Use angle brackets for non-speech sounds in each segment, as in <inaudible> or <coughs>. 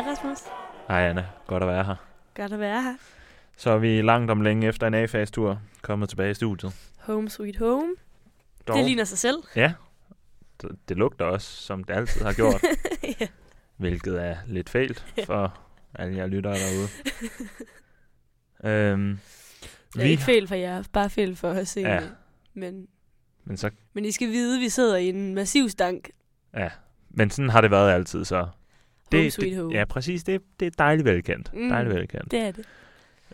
Hej Rasmus. Hej Anna, godt at være her. Godt at være her. Så er vi langt om længe efter en A-fase-tur kommet tilbage i studiet. Home sweet home. Dog, Det ligner sig selv. Ja, det, det lugter også, som det altid har gjort, <laughs> ja. hvilket er lidt fælt <laughs> for alle jer lyttere derude. <laughs> øhm, Det er ikke fejl for jer, bare fejl for os Ja. egentlig. Men, men, så, men I skal vide, at vi sidder i en massiv stank. ja, men sådan har det været altid, så... Home sweet det, home. Ja, præcis. Det, det er dejligt velkendt. Mm. Dejligt velkendt. Det er det.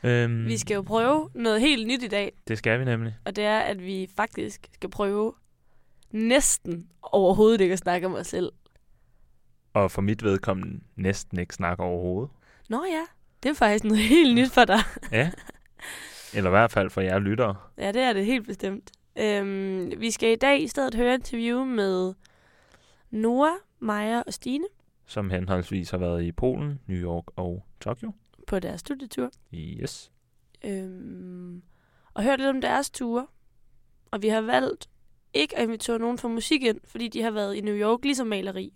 Øhm, Vi skal jo prøve noget helt nyt i dag, Det skal vi nemlig. og det er, at vi faktisk skal prøve næsten overhovedet ikke at snakke om os selv. Og for mit vedkommende næsten ikke snakke overhovedet. Nå ja, det er faktisk noget helt nyt for dig. <laughs> Ja. Eller i hvert fald for jer lyttere. Ja, det er det helt bestemt. Øhm, vi skal i dag i stedet høre interview med Noah, Maja og Stine som henholdsvis har været i Polen, New York og Tokyo. på deres studietur. Yes. Øhm, og hørt lidt om deres ture. Og vi har valgt ikke at invitere nogen fra musik ind, fordi de har været i New York ligesom maleri.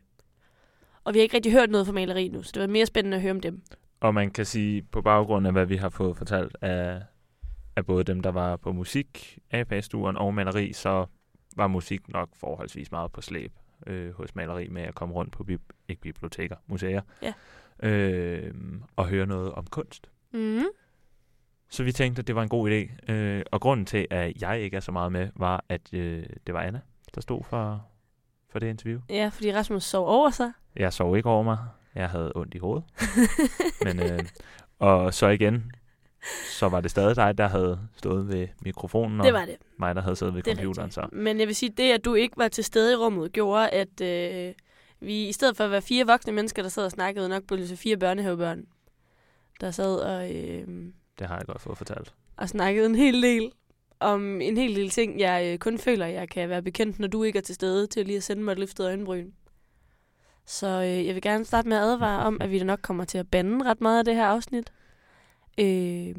Og vi har ikke rigtig hørt noget fra maleri nu, så det var mere spændende at høre om dem. Og man kan sige, på baggrund af hvad vi har fået fortalt af, af både dem, der var på musik, APA-sturen og maleri, så var musik nok forholdsvis meget på slæb øh, hos maleri med at komme rundt på bib- ikke biblioteker, museer, Ja. øh, og høre noget om kunst. Mm. Så vi tænkte, at det var en god idé. Øh, og grunden til, at jeg ikke er så meget med, var, at øh, det var Anna, der stod for, for det interview. Ja, fordi Rasmus sov over sig. Jeg sov ikke over mig. Jeg havde ondt i hovedet. <laughs> Men, øh, og så igen, så var det stadig dig, der havde stået ved mikrofonen, og det var det. mig, der havde siddet ved det er computeren. Så. Men jeg vil sige, det at du ikke var til stede i rummet, gjorde, at øh, vi i stedet for at være fire voksne mennesker, der sad og snakkede, nok blev til fire børnehavebørn, der sad og, øh, Det har jeg godt fået fortalt. og snakkede en hel del om en hel del ting, jeg øh, kun føler, jeg kan være bekendt, når du ikke er til stede til lige at sende mig et løftet øjenbryn. Så øh, jeg vil gerne starte med at advare om, at vi da nok kommer til at bande ret meget af det her afsnit. Øh,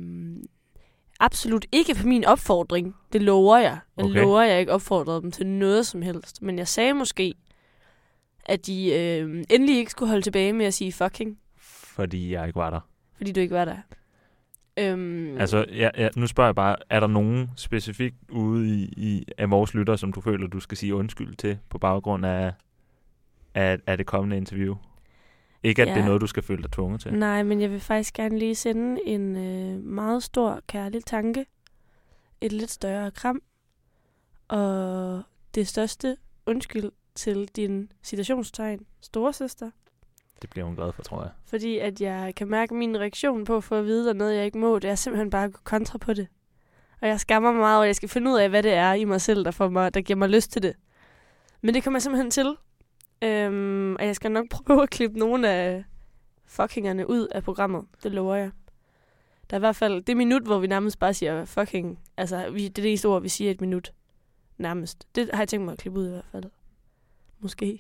absolut ikke på min opfordring. Det lover jeg. Jeg Okay. lover, jeg ikke opfordrede dem til noget som helst. Men jeg sagde måske, at de øh, endelig ikke skulle holde tilbage med at sige fucking, Fordi jeg ikke var der. fordi du ikke var der. Øhm, Altså, ja, ja, nu spørger jeg bare, er der nogen specifikt ude i, i af vores lyttere, som du føler, du skal sige undskyld til på baggrund af, af, af det kommende interview? Ikke, at ja. det er noget, du skal føle dig tvunget til. Nej, men jeg vil faktisk gerne lige sende en øh, meget stor kærlig tanke. Et lidt større kram. Og det største undskyld til din citationstegn storesøster. Det bliver hun glad for, tror jeg. Fordi at jeg kan mærke min reaktion på at få at vide, at noget jeg ikke må, det er simpelthen bare at gå kontra på det. Og jeg skammer mig meget, og jeg skal finde ud af, hvad det er i mig selv, der, får mig, der giver mig lyst til det. Men det kommer jeg simpelthen til. Øhm, og jeg skal nok <laughs> prøve at klippe nogle af fuckingerne ud af programmet. Det lover jeg. Der er i hvert fald det minut, hvor vi nærmest bare siger fucking. Altså, vi, det er det eneste ord, vi siger et minut. Nærmest. Det har jeg tænkt mig at klippe ud i hvert fald. Måske.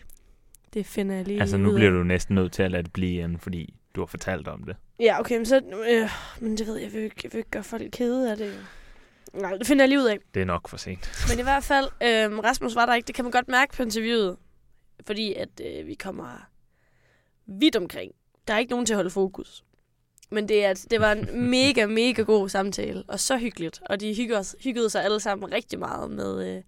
Det finder jeg lige Altså, ud nu af. bliver du næsten nødt til at lade det blive igen, fordi du har fortalt om det. Ja, okay, men så... Øh, men det ved jeg, jeg vil, ikke, jeg vil ikke gøre folk kede af det. Nej, det finder jeg lige ud af. Det er nok for sent. Men i hvert fald, øh, Rasmus var der ikke. Det kan man godt mærke på interviewet. Fordi at øh, vi kommer vidt omkring. Der er ikke nogen til at holde fokus. Men det, er, det var en <laughs> mega, mega god samtale. Og så hyggeligt. Og de hyggede, hyggede sig alle sammen rigtig meget med øh,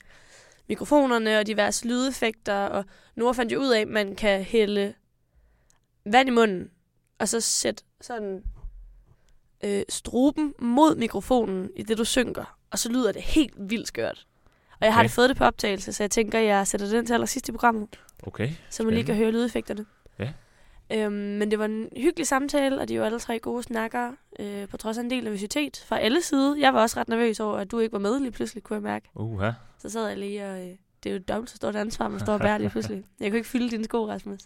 mikrofonerne og diverse lydeffekter. Og nu fandt jeg ud af, at man kan hælde vand i munden. Og så sætte sådan øh, struben mod mikrofonen i det, du synker. Og så lyder det helt vildt skørt. Og jeg har Okay. det fået det på optagelse, så jeg tænker, jeg sætter den til allersidst i programmet, Okay. så man lige kan høre lydeffekterne. Ja. Øhm, men det var en hyggelig samtale, og de jo alle tre gode snakkere, øh, på trods af en del nervøsitet fra alle sider. Jeg var også ret nervøs over, at du ikke var med lige pludselig, kunne jeg mærke. Uha. Så sad jeg lige og... Øh, det er jo et dobbelt så stort ansvar, man står og bærer lige <laughs> pludselig. Jeg kunne ikke fylde dine sko, Rasmus.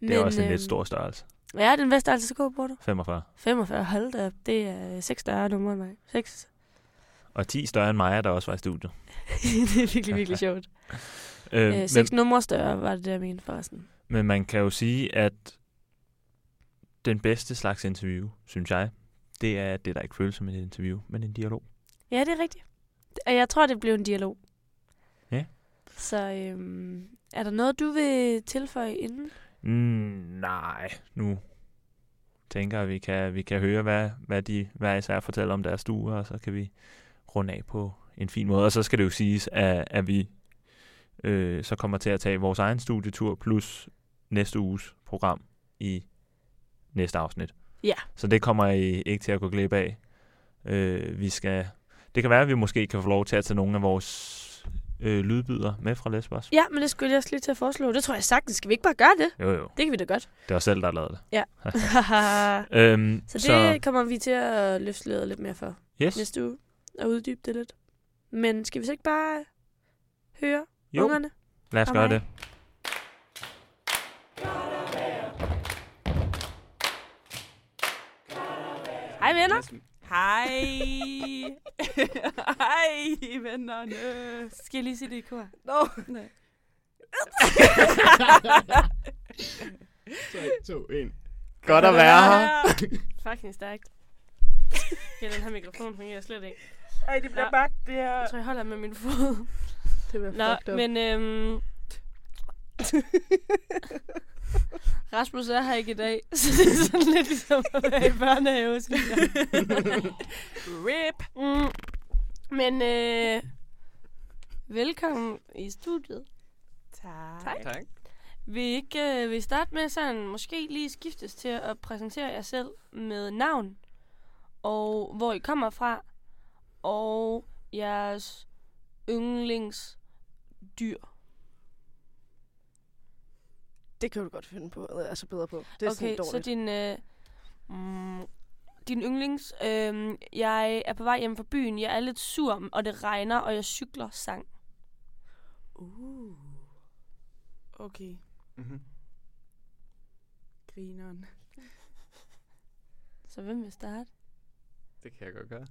Det er også en øhm, lidt stor størrelse. Er den bedste altså sko, bruger du? 45. 45, hold da op. Det er seks større numre end mig. Seks. Og 10 større end mig, der også var i studiet. <laughs> det er virkelig, virkelig <laughs> sjovt. Øh, Øh, men, seks numre større var det, der jeg mente forresten. men man kan jo sige, at den bedste slags interview, synes jeg, det er det, der ikke føles som et interview, men en dialog. Ja, det er rigtigt. Og jeg tror, det blev en dialog. Ja. Så øhm, er der noget, du vil tilføje inden? Mm, nej, nu tænker jeg, vi kan, vi kan høre, hvad, hvad de hver især fortæller om deres stuer, og så kan vi runde af på en fin måde. Og så skal det jo siges, at, at vi øh, så kommer til at tage vores egen studietur plus næste uges program i næste afsnit. Ja. Så det kommer I ikke til at gå glip af. Øh, vi skal, det kan være, at vi måske kan få lov til at tage nogle af vores øh, lydbyder med fra Lesbos. Ja, men det skulle jeg også lige til at foreslå. Det tror jeg sagtens. Skal vi ikke bare gøre det? Jo, jo. Det kan vi da godt. Det var selv, der har lavet det. Ja. <laughs> <laughs> Øhm, så det så... kommer vi til at løfte lidt mere for yes. næste uge. Og uddybe det lidt. Men skal vi så ikke bare høre Jo. ungerne? Lad os gøre mig. det. Hej venner. Hej. <laughs> Hej, vennerne. Skal jeg lige sige det i kor? Nå. Nej. 3, 2, 1. Godt at være her. <laughs> Fucking stærkt. Ja, den her mikrofon fungerer slet ikke. Ej, det bliver Ja. bare det her. Jeg tror, jeg holder med min fod. Det bliver Nå, men øhm... <laughs> Rasmus er her ikke i dag, <laughs> så det er sådan lidt ligesom at være i børnehave. synes jeg. <laughs> Rip. Mm. Men øh, velkommen i studiet. Tak. Tak. Tak. Vil I ikke øh, vil I starte med sådan måske lige skiftes til at præsentere jer selv med navn, og hvor I kommer fra, og jeres yndlingsdyr. Det kan du godt finde på, altså bedre på. Det er okay, sådan så dårligt. din, øh, mm, din yndlings... Øh, jeg er på vej hjem fra byen, jeg er lidt sur, og det regner, og jeg cykler sang. Uh. Okay, Mm-hmm. grineren. Så hvem vil starte? Det kan jeg godt gøre.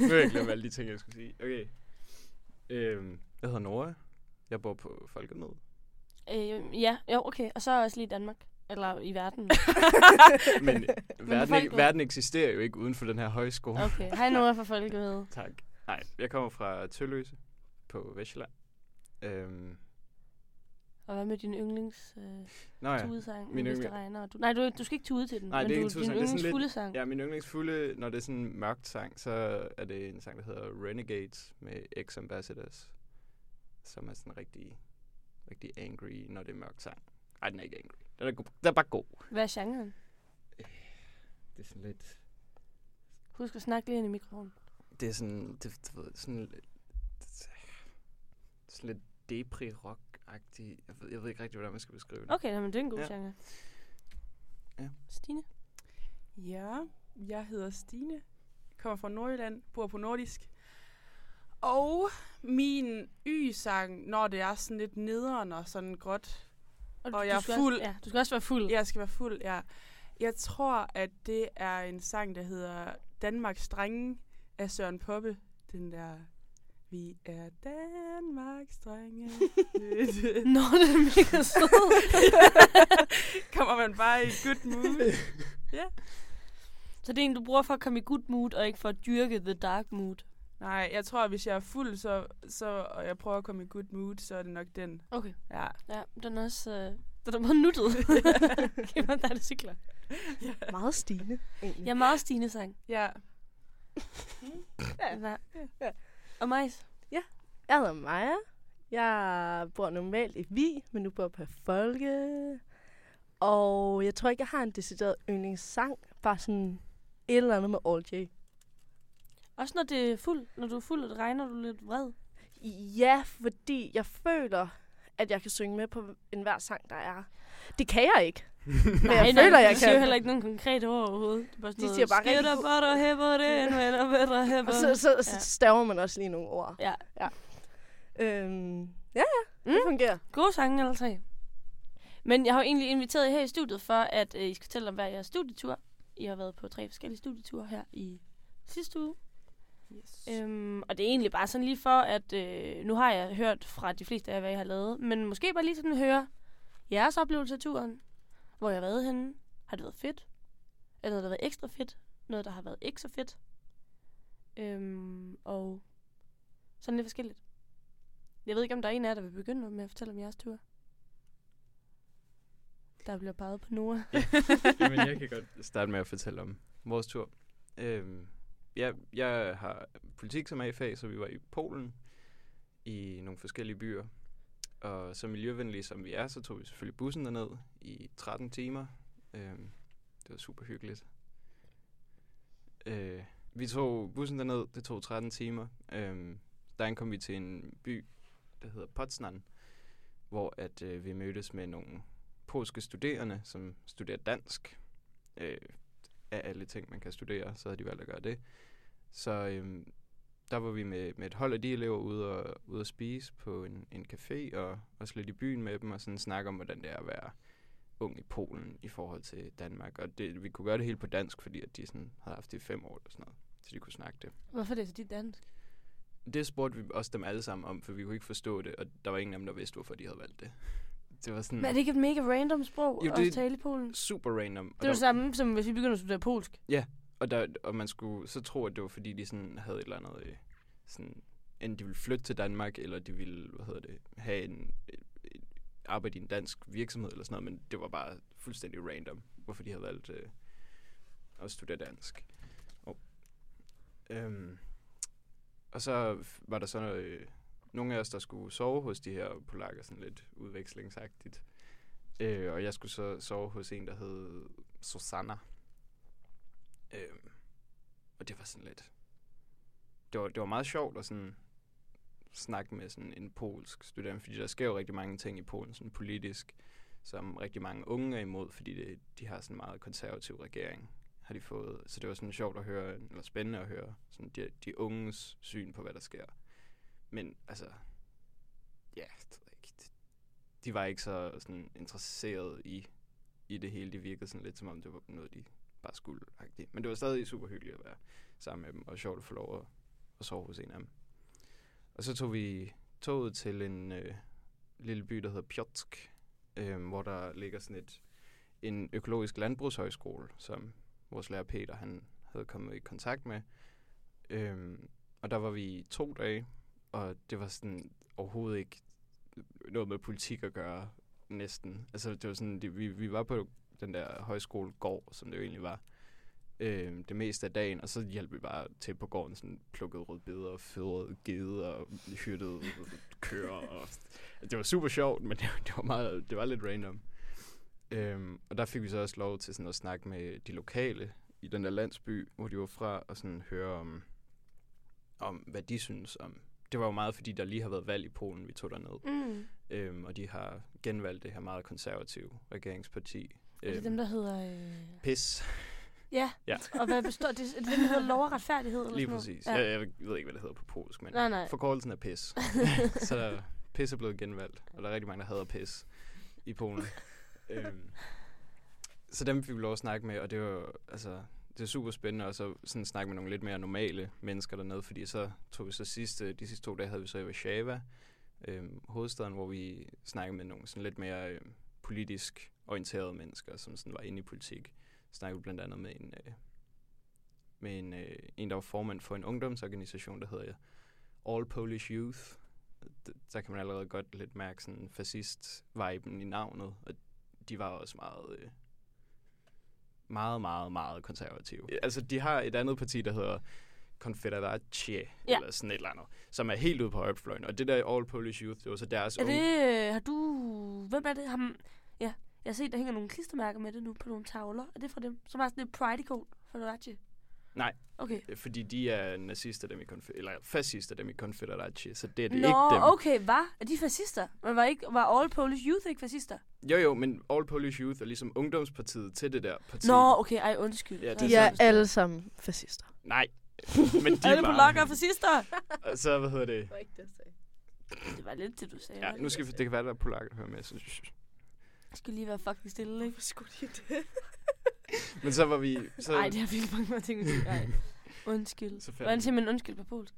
Nu har jeg glemt alle de ting, jeg skulle sige. Okay. Jeg hedder Nora. Jeg bor på Folkemøde. Øh, ja, jo, okay. Og så også lige i Danmark. Eller i verden. <laughs> Men <laughs> verden, ikke, verden eksisterer jo ikke uden for den her højskole. Okay, hej <laughs> Nora fra Folkemøde. Tak. Nej, jeg kommer fra Tølløse på Vestjylland. Øhm, Og hvad med din yndlings øh, nå ja. tudesang, min hvis det yndling- regner? Du, nej, du, du skal ikke tude til den, Nej, men det er du, ikke din det yndlings lidt- fulde sang. Ja, min yndlingsfulde, når det er sådan en mørkt sang, så er det en sang, der hedder Renegades med X Ambassadors. Som er sådan rigtig, rigtig angry, når det er mørkt sang. Ej, den er ikke angry. Den er, go- den er bare god. Hvad er genren? Det er sådan lidt... Husk at snakke lige ind i mikrofonen. Det er sådan... Det, du ved, sådan lidt... Sådan lidt depri rock agtig jeg ved, jeg ved ikke rigtig, hvordan man skal beskrive det. Okay, jamen, det er en god Ja. genre. Ja. Stine? Ja, jeg hedder Stine. Kommer fra Nordjylland. Bor på Nordisk. Og min y-sang, når det er sådan lidt nederen og sådan gråt. Og du, jeg er fuld. Også, ja, du skal også være fuld. Jeg skal være fuld, ja. Jeg tror, at det er en sang, der hedder Danmarks Drenge af Søren Poppe. Den der... Vi er Danmarks drenge. <laughs> Nå, det er mega sød. <laughs> Kommer man bare i good mood. <laughs> så det er en, du bruger for at komme i good mood, og ikke for at dyrke the dark mood. Nej, jeg tror, at hvis jeg er fuld, så, så, og jeg prøver at komme i good mood, så er det nok den. Okay. Ja. Ja, den er også... Øh, den er meget nuttet. <laughs> Giv mig der er det cykler. Meget stigende, egentlig. Jeg er meget Stine sang. Ja. Ja. Ja. Og mig. Jeg hedder Maja. Jeg bor normalt i Vi, men nu bor jeg på Folke. Og jeg tror ikke, jeg har en decideret yndlingssang. Bare sådan et eller andet med All J. Også når det er fuld. Når du er fuld, og det regner, du er lidt vred. Ja, fordi jeg føler, at jeg kan synge med på enhver sang, der er. Det kan jeg ikke. <laughs> Men jeg føler, jeg de siger jo kan. heller ikke nogen konkrete ord overhovedet. Det er bare sådan De noget, siger bare rigtig butter, hæpper, det en venner, bedre, hæpper. Og så, så, så Ja. staver man også lige nogle ord. Ja. Øhm, ja, ja, det Mm. fungerer. Gode sange alle tre. Men jeg har jo egentlig inviteret jer her i studiet for, at øh, I skal fortælle om hver jeres studietur. I har været på tre forskellige studieture her i sidste uge. Yes. Øhm, og det er egentlig bare sådan lige for, at øh, nu har jeg hørt fra de fleste af jer, hvad I har lavet. Men måske bare lige sådan høre jeres oplevelse af turen. Hvor jeg har været henne. Har det været fedt? Er der noget, der har været ekstra fedt? Noget, der har været ikke så fedt? Øhm, og sådan lidt forskelligt. Jeg ved ikke, om der er en af jer, der vil begynde med at fortælle om jeres tur. Der bliver peget på Nora. <laughs> Jamen, jeg kan godt starte med at fortælle om vores tur. Øhm, ja, jeg har politik som A-fag, så vi var i Polen i nogle forskellige byer. Og så miljøvenlige som vi er, så tog vi selvfølgelig bussen derned i 13 timer. Øh, det var super hyggeligt. Øh, vi tog bussen derned, det tog 13 timer. Øh, der ankom vi til en by, der hedder Potsdam, hvor at øh, vi mødtes med nogle polske studerende, som studerer dansk. Øh, af alle ting, man kan studere, så havde de valgt at gøre det. Så øh, der var vi med, med et hold af de elever ude og, ude at spise på en, en café, og også lidt i byen med dem, og sådan snakke om, hvordan det er at være ung i Polen i forhold til Danmark. Og det, vi kunne gøre det helt på dansk, fordi at de sådan havde haft det i fem år eller sådan noget, så de kunne snakke det. Hvorfor er det så dit dansk? Det spurgte vi også dem alle sammen om, for vi kunne ikke forstå det, og der var ingen af dem, der vidste, hvorfor de havde valgt det. Det var sådan Men er det ikke et mega random sprog Jo, at det- tale i Polen? super random. Og Det er jo det samme, som hvis vi begynder at studere polsk. Og, der, og man skulle så tro, at det var fordi, de sådan havde et eller andet... Øh, sådan, enten de ville flytte til Danmark, eller de ville, hvad hedder det, have en, et, arbejde i en dansk virksomhed eller sådan noget, men det var bare fuldstændig random, hvorfor de havde valgt øh, at studere dansk. Og, øhm, og så var der så øh, nogle af os, der skulle sove hos de her polakker, sådan lidt udvekslingsagtigt. Øh, og jeg skulle så sove hos en, der hed Susanna. Øh, og det var sådan lidt... Det var, det var meget sjovt at sådan snakke med sådan en polsk studerende, fordi der sker jo rigtig mange ting i Polen, sådan politisk, som rigtig mange unge er imod, fordi det, de har sådan en meget konservativ regering, har de fået. Så det var sådan sjovt at høre, eller spændende at høre, sådan de, de unges syn på, hvad der sker. Men altså, ja, ikke. De- var ikke så sådan interesseret i, i det hele. Det virkede sådan lidt som om, det var noget, de bare skulle. -agtigt. Men det var stadig super hyggeligt at være sammen med dem, og sjovt at få lov at, at sove hos en af dem. Og så tog vi toget til en øh, lille by, der hedder Pjotsk, øh, hvor der ligger sådan et, en økologisk landbrugshøjskole, som vores lærer Peter han havde kommet i kontakt med. Øh, og der var vi to dage, og det var sådan overhovedet ikke noget med politik at gøre, næsten. Altså, det var sådan, det, vi, vi var på den der højskolegård, som det jo egentlig var, øh, det meste af dagen, og så hjalp vi bare til på gården, sådan plukkede rødbeder, og fødrede gede og hyttede køer. Og, det var super sjovt, men <laughs> det, det, var meget, det var lidt random. Øhm, og der fik vi så også lov til sådan at snakke med de lokale i den der landsby, hvor de var fra, og sådan høre om, om hvad de synes om. Det var jo meget, fordi der lige har været valg i Polen, vi tog derned. Mm. Øhm, og de har genvalgt det her meget konservative regeringsparti. Er det Øhm, dem, der hedder... Øh... Pis. Ja. Ja. Og hvad består det? Er det dem, der hedder lov og retfærdighed? Eller Lige sådan præcis. Ja. Jeg, jeg ved ikke, hvad det hedder på polsk, men Nej, nej. forkortelsen er pis. <laughs> så der, pis er blevet genvalgt, og der er rigtig mange, der hader pis i Polen. <laughs> øhm, så dem fik vi lov at snakke med, og det var, altså, det er super spændende også så sådan snakke med nogle lidt mere normale mennesker dernede, fordi så tog vi så sidste, de sidste to dage havde vi så i Warszawa, øh, hovedstaden, hvor vi snakkede med nogle sådan lidt mere øh, politisk orienterede mennesker, som sådan var inde i politik. Snakkede vi blandt andet med en, øh, med en, øh, en, der var formand for en ungdomsorganisation, der hedder All Polish Youth. Der kan man allerede godt lidt mærke sådan fascist-viben i navnet, og de var også meget, øh, meget, meget, meget konservative. Altså, de har et andet parti, der hedder Confederacie, Ja. ja. eller sådan et eller andet, som er helt ude på højrefløjen. Og det der All Polish Youth, det var så deres Er unge... det... Øh, har du... Hvem er det? Ham... Ja, jeg har set, der hænger nogle klistermærker med det nu på nogle tavler. Er det fra dem? Som har sådan et pride-ikon for Norachi? Nej. Okay. Fordi de er nazister, dem i Confe- eller fascister, dem i Confederacie, så det er det Nå, ikke dem. okay, hvad? Er de fascister? Men var, ikke, var All Polish Youth ikke fascister? Jo, jo, men All Polish Youth er ligesom ungdomspartiet til det der parti. Nå, okay, ej, undskyld. Ja, det De er er alle sammen fascister. Nej, <laughs> men de Alle var... polakker er fascister? <laughs> Så, hvad hedder det? Det var ikke det, jeg sagde. Det var lidt det, du sagde. Ja, nu skal vi, det kan være, der er polakker, der hører med. Så, Jeg skal lige være fucking stille, ikke? Hvorfor skulle de det? <laughs> men så var vi... Så, Nej, det har virkelig mange mere ting. Ej, undskyld. Så Hvordan siger man undskyld på polsk?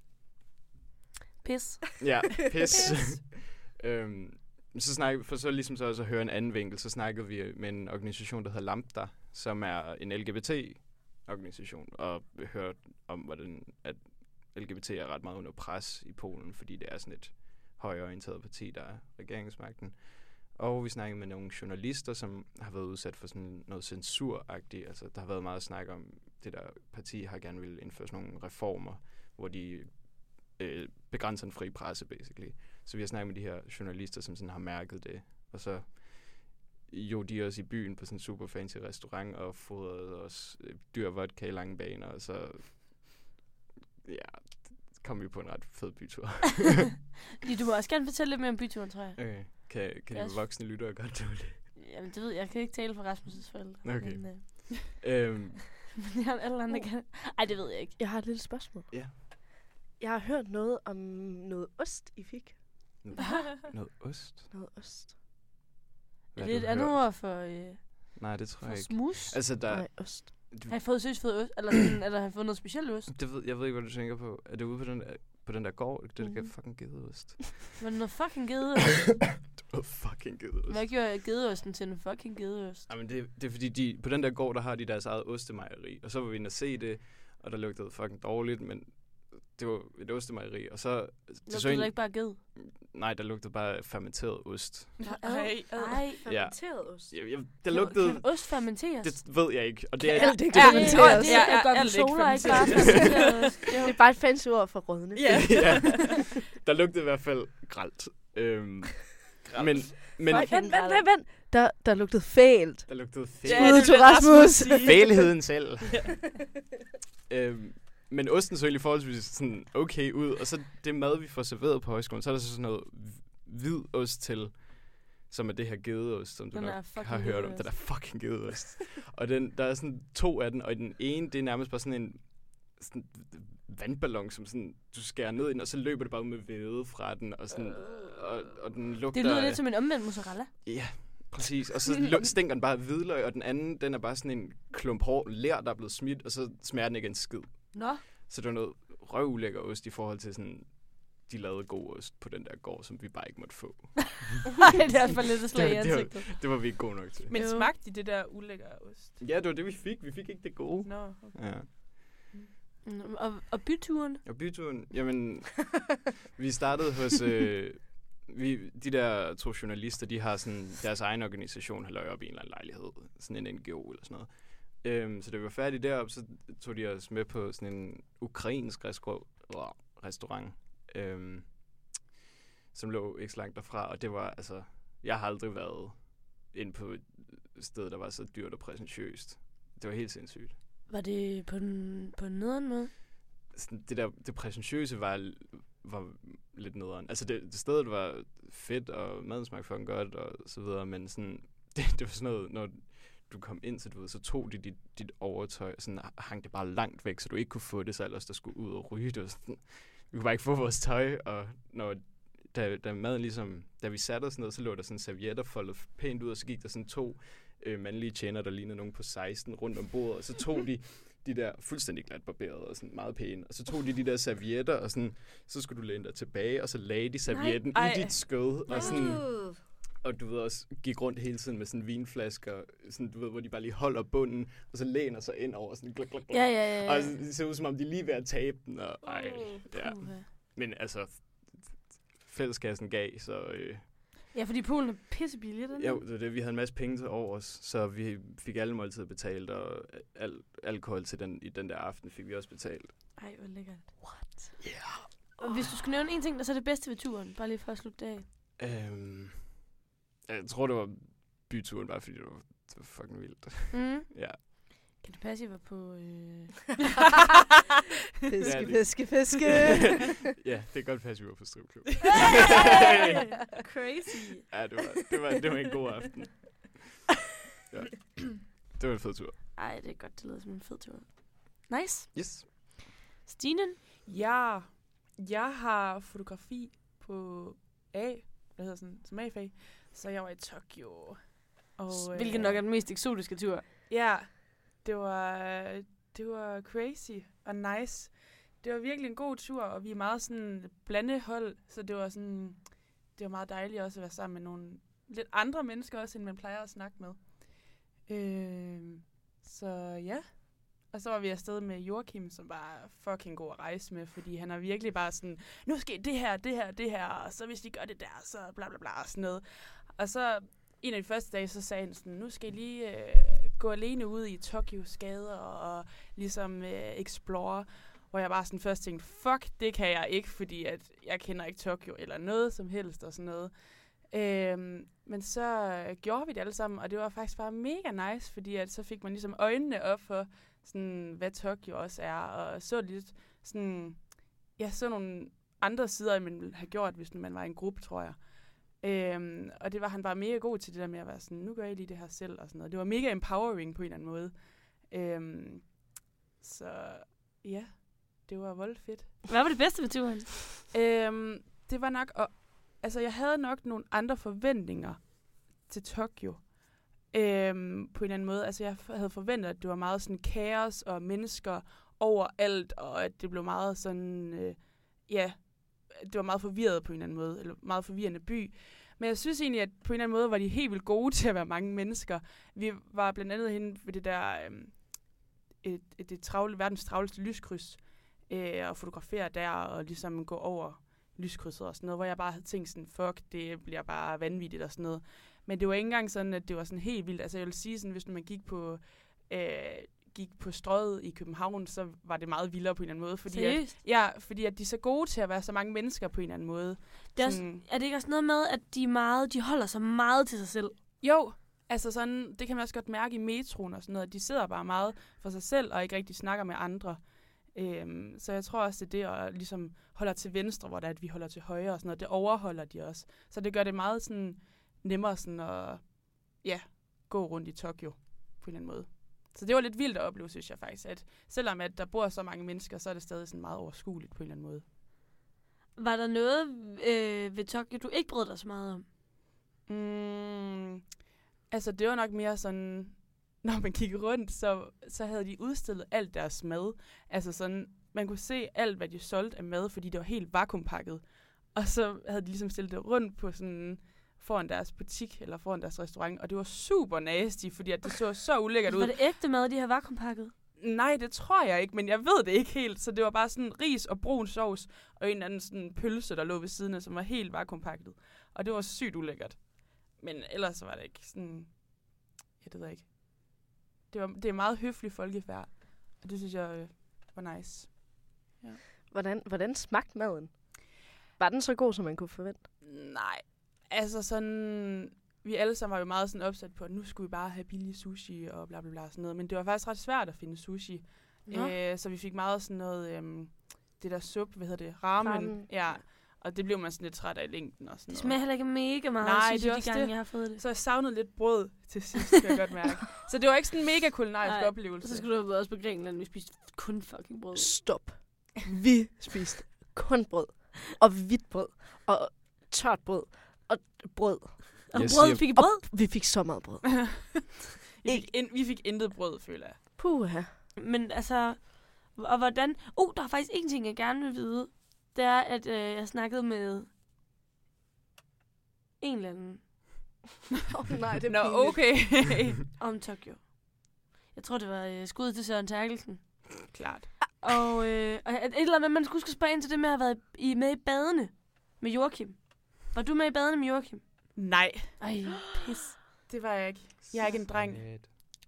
Pis. Ja, <laughs> pis. <laughs> øhm, så snakkede, for så ligesom så også at høre en anden vinkel, så snakkede vi med en organisation, der hedder Lambda, som er en LGBT-organisation, og vi hørte om, hvordan at LGBT er ret meget under pres i Polen, fordi det er sådan et højorienteret parti, der er regeringsmagten. Og vi snakkede med nogle journalister, som har været udsat for sådan noget censuragtigt. Altså, der har været meget snak om, det der parti har gerne vil indføre sådan nogle reformer, hvor de øh, begrænser den frie presse, basically. Så vi har snakket med de her journalister, som sådan har mærket det. Og så jo de os i byen på sådan en super fancy restaurant og fodrede os øh, dyr vodka i lange baner, og så ja, kom vi på en ret fed bytur. <laughs> Du må også gerne fortælle lidt mere om byturen, tror jeg. okay. Kan, kan Jeg de voksne lyttere godt tåle det? Jamen, det ved jeg. Jeg kan ikke tale for Rasmus' forældre. Okay. Men, øh, <laughs> øhm, <laughs> men jeg, alle andre kan. Ej, det ved jeg ikke. Jeg har et lille spørgsmål. Ja. Jeg har hørt noget om noget ost, I fik. noget <laughs> ost? Noget ost. Hvad er det et andet ord for, øh, Nej, det tror for jeg ikke. smus? Altså, der, Nej, ost. du, Har I fået seriøst fået ost? Eller, sådan, eller har I fået noget specielt ost? det ved, jeg ved ikke, hvad du tænker på. Er det ude på den, der- på den der gård? Det der Mhm. gav fucking gedeost. <laughs> <coughs> Var det noget fucking gede? oh, fucking gedeost. Hvad gjorde gedeosten til en fucking gedeost? Jamen, det, det er fordi, de, på den der gård, der har de deres eget ostemejeri. Og så var vi inde og se det, og der lugtede fucking dårligt, men det var et ostemejeri. Og så... det så Lugtede en- det ikke bare ged? Nej, der lugtede bare fermenteret ost. Ej, ad. Ej. Fermenteret ost. Jeg, jeg, der lugtede... Kan ost fermenteres? Det ved jeg ikke. Og det er, Alt Ja, fermenteres. det er, Ja, det er alt ikke ikke ost. <laughs> Det er bare et fancy ord for rødne. Ja. <laughs> ja, der lugtede i hvert fald gralt. Øhm, men, men. Vent, vent, vent, vent. Der, der lugtede fælt. der lugtede Ja, fedt. Skud til Rasmus. Fæligheden selv. <laughs> øhm, men osten så egentlig forholdsvis sådan okay ud, og så det mad, vi får serveret på højskolen, så er der så sådan noget hvid ost til, som er det her gedeost, som du Den nok har hørt om. Den er fucking gedeost. og den, der er sådan to af den, og den ene, det er nærmest bare sådan en sådan vandballon, som sådan, du skærer ned i den, og så løber det bare med væde fra den, og, sådan, og, og den lugter... Det lyder lidt som en omvendt mozzarella. Ja, præcis. Og så stinker den bare af hvidløg, og den anden, den er bare sådan en klump hård lær, der er blevet smidt, og så smager den ikke en skid. Nå. Så det var noget røvulækker ost i forhold til sådan, de lavede god ost på den der gård, som vi bare ikke måtte få. <laughs> Nej, det er bare lidt et slag i Det var- det var- ansigtet. Det var vi ikke gode nok til. Men smagte de det der ulækre ost? Ja, det var det, vi fik. Vi fik ikke det gode. Nå, okay. Ja. Mm, Og, og byturen? Og byturen, jamen, vi startede hos, øh, <laughs> vi, de der to journalister, de har sådan deres egen organisation, har op i en eller anden lejlighed, sådan en NGO eller sådan noget. Øhm, så da vi var færdige deroppe, så tog de os med på sådan en ukrainsk restau- restaurant, øhm, som lå ikke så langt derfra, og det var, altså, jeg har aldrig været ind på et sted, der var så dyrt og præsentiøst. Det var helt sindssygt. Var det på en, på en nederen måde? sådan, det der det præsentiøse var, var lidt nederen. Altså det, det stedet var fedt, og maden smagte fucking godt, og så videre, men sådan, <laughs> det, det var sådan noget, når du kom ind, så, du ved, så tog de dit, dit overtøj, og sådan hang det bare langt væk, så du ikke kunne få det, så alle os, der skulle ud og ryge, det var sådan, vi kunne bare ikke få vores tøj, og når da, da maden ligesom, da vi satte os ned, så lå der sådan servietter foldet pænt ud, og så gik der sådan to øh, mandlige tjener, der lignede nogen på 16 rundt om bordet, og så tog de <laughs> de der fuldstændig glat barberede og sådan meget pæne. Og så tog de de der servietter, og sådan, så skulle du læne dig tilbage, og så lagde de servietten Ej. i dit skød, og sådan. Og du ved også, gik rundt hele tiden med sådan vinflasker, sådan, du ved, hvor de bare lige holder bunden, og så læner sig ind over sådan, gluk, gluk, gluk. Ja, ja, ja. Og det ser ud som om, de er lige ved at tabe den, og ej, ja. Men altså, fælleskassen gav, så øh, Ja, fordi Polen er pissebillig, den. jo, det det, vi havde en masse penge til over os, så vi fik alle måltider betalt, og al, alkohol til den, i den der aften fik vi også betalt. Ej, hvor lækkert. What? Yeah. Og hvis du skulle nævne en ting, der så er det bedste ved turen, bare lige for at slutte det af. Øhm, jeg tror, det var byturen, bare fordi det var, det var fucking vildt. Mm. <laughs> ja. Kan det passe, at jeg var på... Øh... <laughs> Fiske, det- fiske, fiske. <laughs> ja, det kan godt passe, at vi var på stripklub. Crazy. ja, det var, det, var, det var en god aften. Ja. Det var en fed tur. Ej, det er godt, det lyder som en fed tur. Nice. Yes. Stine? Ja, jeg har fotografi på A, hvad hedder sådan, som A-fag. Så jeg var i Tokyo. Og, Hvilket nok er den mest eksotiske tur. Ja, det var, det var crazy og nice. Det var virkelig en god tur, og vi er meget sådan blandet hold, så det var sådan, det var meget dejligt også at være sammen med nogle lidt andre mennesker også, end man plejer at snakke med. Øh, så ja. Og så var vi afsted med Joachim, som var fucking god at rejse med, fordi han er virkelig bare sådan, nu skal det her, det her, det her, og så hvis I gør det der, så bla bla bla og sådan noget. Og så en af de første dage, så sagde han sådan, nu skal I lige øh, gå alene ud i Tokyos gader og, og ligesom øh, explore. Hvor jeg bare sådan først tænkte, fuck, det kan jeg ikke, fordi at jeg kender ikke Tokyo eller noget som helst og sådan noget. Øhm, men så øh, gjorde vi det alle sammen, og det var faktisk bare mega nice, fordi at så fik man ligesom øjnene op for, sådan, hvad Tokyo også er, og så lidt sådan, ja, så nogle andre sider, end man ville have gjort, hvis man var i en gruppe, tror jeg. Øhm, og det var han bare mega god til det der med at være sådan, nu gør jeg lige det her selv og sådan noget. Det var mega empowering på en eller anden måde. Øhm, så ja, det var voldt fedt. Hvad var det bedste ved turen? Øhm, det var nok, at, altså jeg havde nok nogle andre forventninger til Tokyo. Øhm, på en eller anden måde. Altså jeg havde forventet, at det var meget sådan kaos og mennesker overalt, og at det blev meget sådan, øh, ja, det var meget forvirret på en eller anden måde, eller meget forvirrende by. Men jeg synes egentlig, at på en eller anden måde var de helt vildt gode <laughs> til at være mange mennesker. Vi var blandt andet henne ved det der, øh, et, et, det travle, verdens travleste lyskryds, øh, og fotografere der, og ligesom gå over lyskrydset og sådan noget, hvor jeg bare havde tænkt sådan, fuck, det bliver bare vanvittigt og sådan noget. Men det var ikke engang sådan, at det var sådan helt vildt. Altså jeg vil sige sådan, hvis man gik på, øh, gik på strøget i København, så var det meget vildere på en eller anden måde. Fordi at, Seriøst? ja, fordi at de er så gode til at være så mange mennesker på en eller anden måde. Det er, også, Sådan- er det ikke også noget med, at de, meget, de holder sig meget til sig selv? Jo, altså sådan, det kan man også godt mærke i metroen og sådan noget. De sidder bare meget for sig selv og ikke rigtig snakker med andre. Øhm, så jeg tror også, det er det, at ligesom holder til venstre, hvor det er, at vi holder til højre og sådan noget. Det overholder de også. Så det gør det meget sådan nemmere sådan at ja, gå rundt i Tokyo på en eller anden måde. Så det var lidt vildt at opleve, synes jeg faktisk. At selvom at der bor så mange mennesker, så er det stadig sådan meget overskueligt på en eller anden måde. Var der noget øh, ved Tokyo, du ikke brød dig så meget om? Mm, altså, det var nok mere sådan, <laughs> når man kiggede rundt, så, så havde de udstillet alt deres mad. Altså sådan, man kunne se alt, hvad de solgte af mad, fordi det var helt vakuumpakket. Og så havde de ligesom stillet det rundt på sådan foran deres butik eller foran deres restaurant, og det var super nasty, fordi at det så så ulækkert ud. Var det ægte mad, de har vakuumpakket? Nej, det tror jeg ikke, men jeg ved det ikke helt. Så det var bare sådan ris og brun sovs, og en eller anden sådan pølse, der lå ved siden af, som var helt vakuumpakket. Og det var sygt ulækkert. Men ellers var det ikke sådan... Jeg det ved jeg ikke. Det, var, det er meget høflig folkefærd, og det synes jeg øh, var nice. Hvordan, hvordan smagte maden? Var den så god, som man kunne forvente? Nej, altså sådan... Vi alle sammen var jo meget sådan opsat på, at nu skulle vi bare have billig sushi og bla bla bla sådan noget. Men det var faktisk ret svært at finde sushi. Nå. Øh, så vi fik meget sådan noget, øhm, det der sup, hvad hedder det, ramen. Ramen. Ja, og det blev man sådan lidt træt af i længden og sådan Det noget. smager heller ikke mega meget, Nej, synes det er jeg, de gange, det. jeg har fået det. Så jeg savnede lidt brød til sidst, kan jeg godt mærke. <laughs> Så det var ikke sådan en mega kulinarisk Nej, oplevelse. Så skulle du have været også på Grækenland, vi spiste kun fucking brød. Stop. Vi spiste kun brød. Og hvidt brød. Og tørt brød. Og brød. Og Jeg brød siger- fik I brød? Vi fik så meget brød. <laughs> vi, fik <laughs> in, vi fik intet brød, føler jeg. Puha. Men altså, og hvordan... Oh, der er faktisk en ting, jeg gerne vil vide. Det er, at øh, jeg snakkede med en eller anden <laughs> oh, nej, det er Nå, okay. om Tokyo. Jeg tror, det var øh, skud til Søren Terkelsen. Klart. Og, øh, og et eller andet, man skulle skal spørge ind til det med at have været i, med i badene med Joachim. Var du med i badene med Joachim? Nej, Ej, pis. det var jeg ikke. Jeg er ikke en dreng.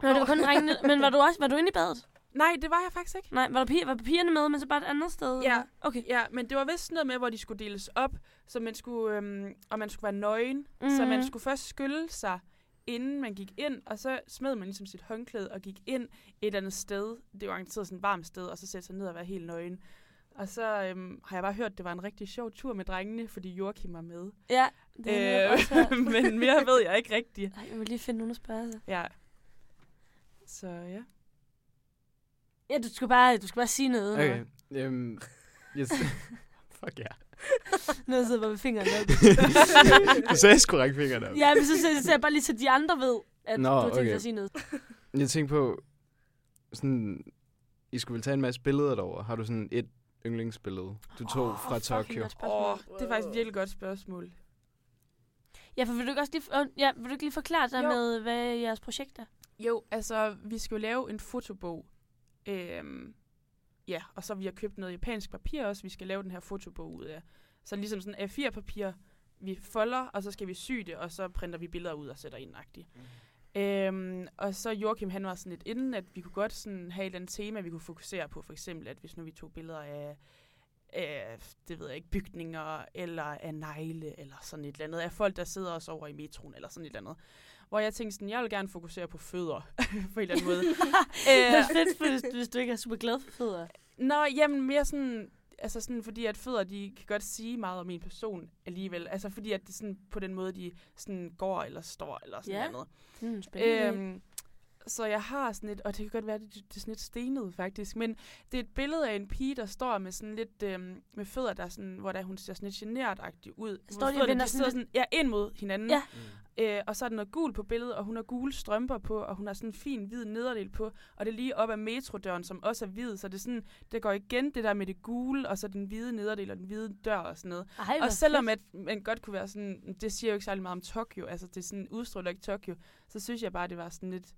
Nå, det var kun drengene. Men var du også var du inde i badet? Nej, det var jeg faktisk ikke. Nej, var, der piger, var pigerne med, men så bare et andet sted? Ja. eller? Okay. Ja, men det var vist sådan noget med, hvor de skulle deles op, så man skulle, øhm, og man skulle være nøgen. Mm-hmm. Så man Mhm. skulle først skylle sig, inden man gik ind, og så smed man ligesom sit håndklæde og gik ind et eller andet sted. Det var garanteret sådan et varmt sted, og så sætte sig ned og være helt nøgen. Og så øhm, har jeg bare hørt, at det var en rigtig sjov tur med drengene, fordi Joachim var med. Ja, det jeg også. Øh, <laughs> men mere ved jeg ikke rigtigt. Ej, jeg vil lige finde nogen at spørge sig. Ja. Så ja. Ja, du skal bare, du skal bare sige noget. Okay. Øhm, yes. <laughs> Fuck ja. Noget sidder bare med fingrene op. <laughs> du sagde sgu række fingrene op. ja, men så så- så jeg bare lige, så de andre ved, at Nå, du har tænkt okay. at sige noget. Jeg tænkte på, sådan, I skulle vel tage en masse billeder derover. Har du sådan et yndlingsbillede, du tog Åh, fra Tokyo? Åh, det er faktisk et virkelig godt spørgsmål. Ja, for vil du ikke også lige, øh, ja, vil du ikke lige forklare der Jo. med, hvad jeres projekt er? Jo, altså, vi skal jo lave en fotobog. Øhm, ja, og så vi har købt noget japansk papir også, vi skal lave den her fotobog ud af. Så ligesom sådan A4-papir, vi folder, og så skal vi sy det, og så printer vi billeder ud og sætter ind -agtigt. Øhm, og så Joachim, han var sådan lidt inden, at vi kunne godt sådan have et eller andet tema, vi kunne fokusere på. For eksempel, at hvis nu vi tog billeder af, af det ved jeg ikke, bygninger, eller af negle, eller sådan et eller andet. Af folk, der sidder og sover i metroen, eller sådan et eller andet. Hvor jeg tænkte sådan, jeg vil gerne fokusere på fødder, <laughs> på en eller anden måde. <laughs> det er fedt, hvis, hvis du ikke er super glad for fødder. Nå, jamen mere sådan, altså sådan, fordi at fødder, de kan godt sige meget om en person alligevel. Altså fordi at det sådan, på den måde, de sådan går eller står, eller sådan Ja. noget. Mm, spændende. Øhm, så jeg har sådan et, og det kan godt være, det, det er sådan lidt stenet faktisk, men det er et billede af en pige, der står med sådan lidt, øhm, med fødder, der er sådan, hvor der hun ser sådan lidt genert ud. Står de og vender de sådan sådan, ja, ind mod hinanden. Ja. Øh, og så er der noget gul på billedet, og hun har gule strømper på, og hun har sådan en fin hvid nederdel på, og det er lige op ad metrodøren, som også er hvid, så det er sådan, det går igen det der med det gule, og så den hvide nederdel og den hvide dør og sådan noget. Ej, Og selvom at man godt kunne være sådan, det siger jo ikke særlig meget om Tokyo, altså det er sådan udstråler ikke Tokyo, så synes jeg bare, det var sådan lidt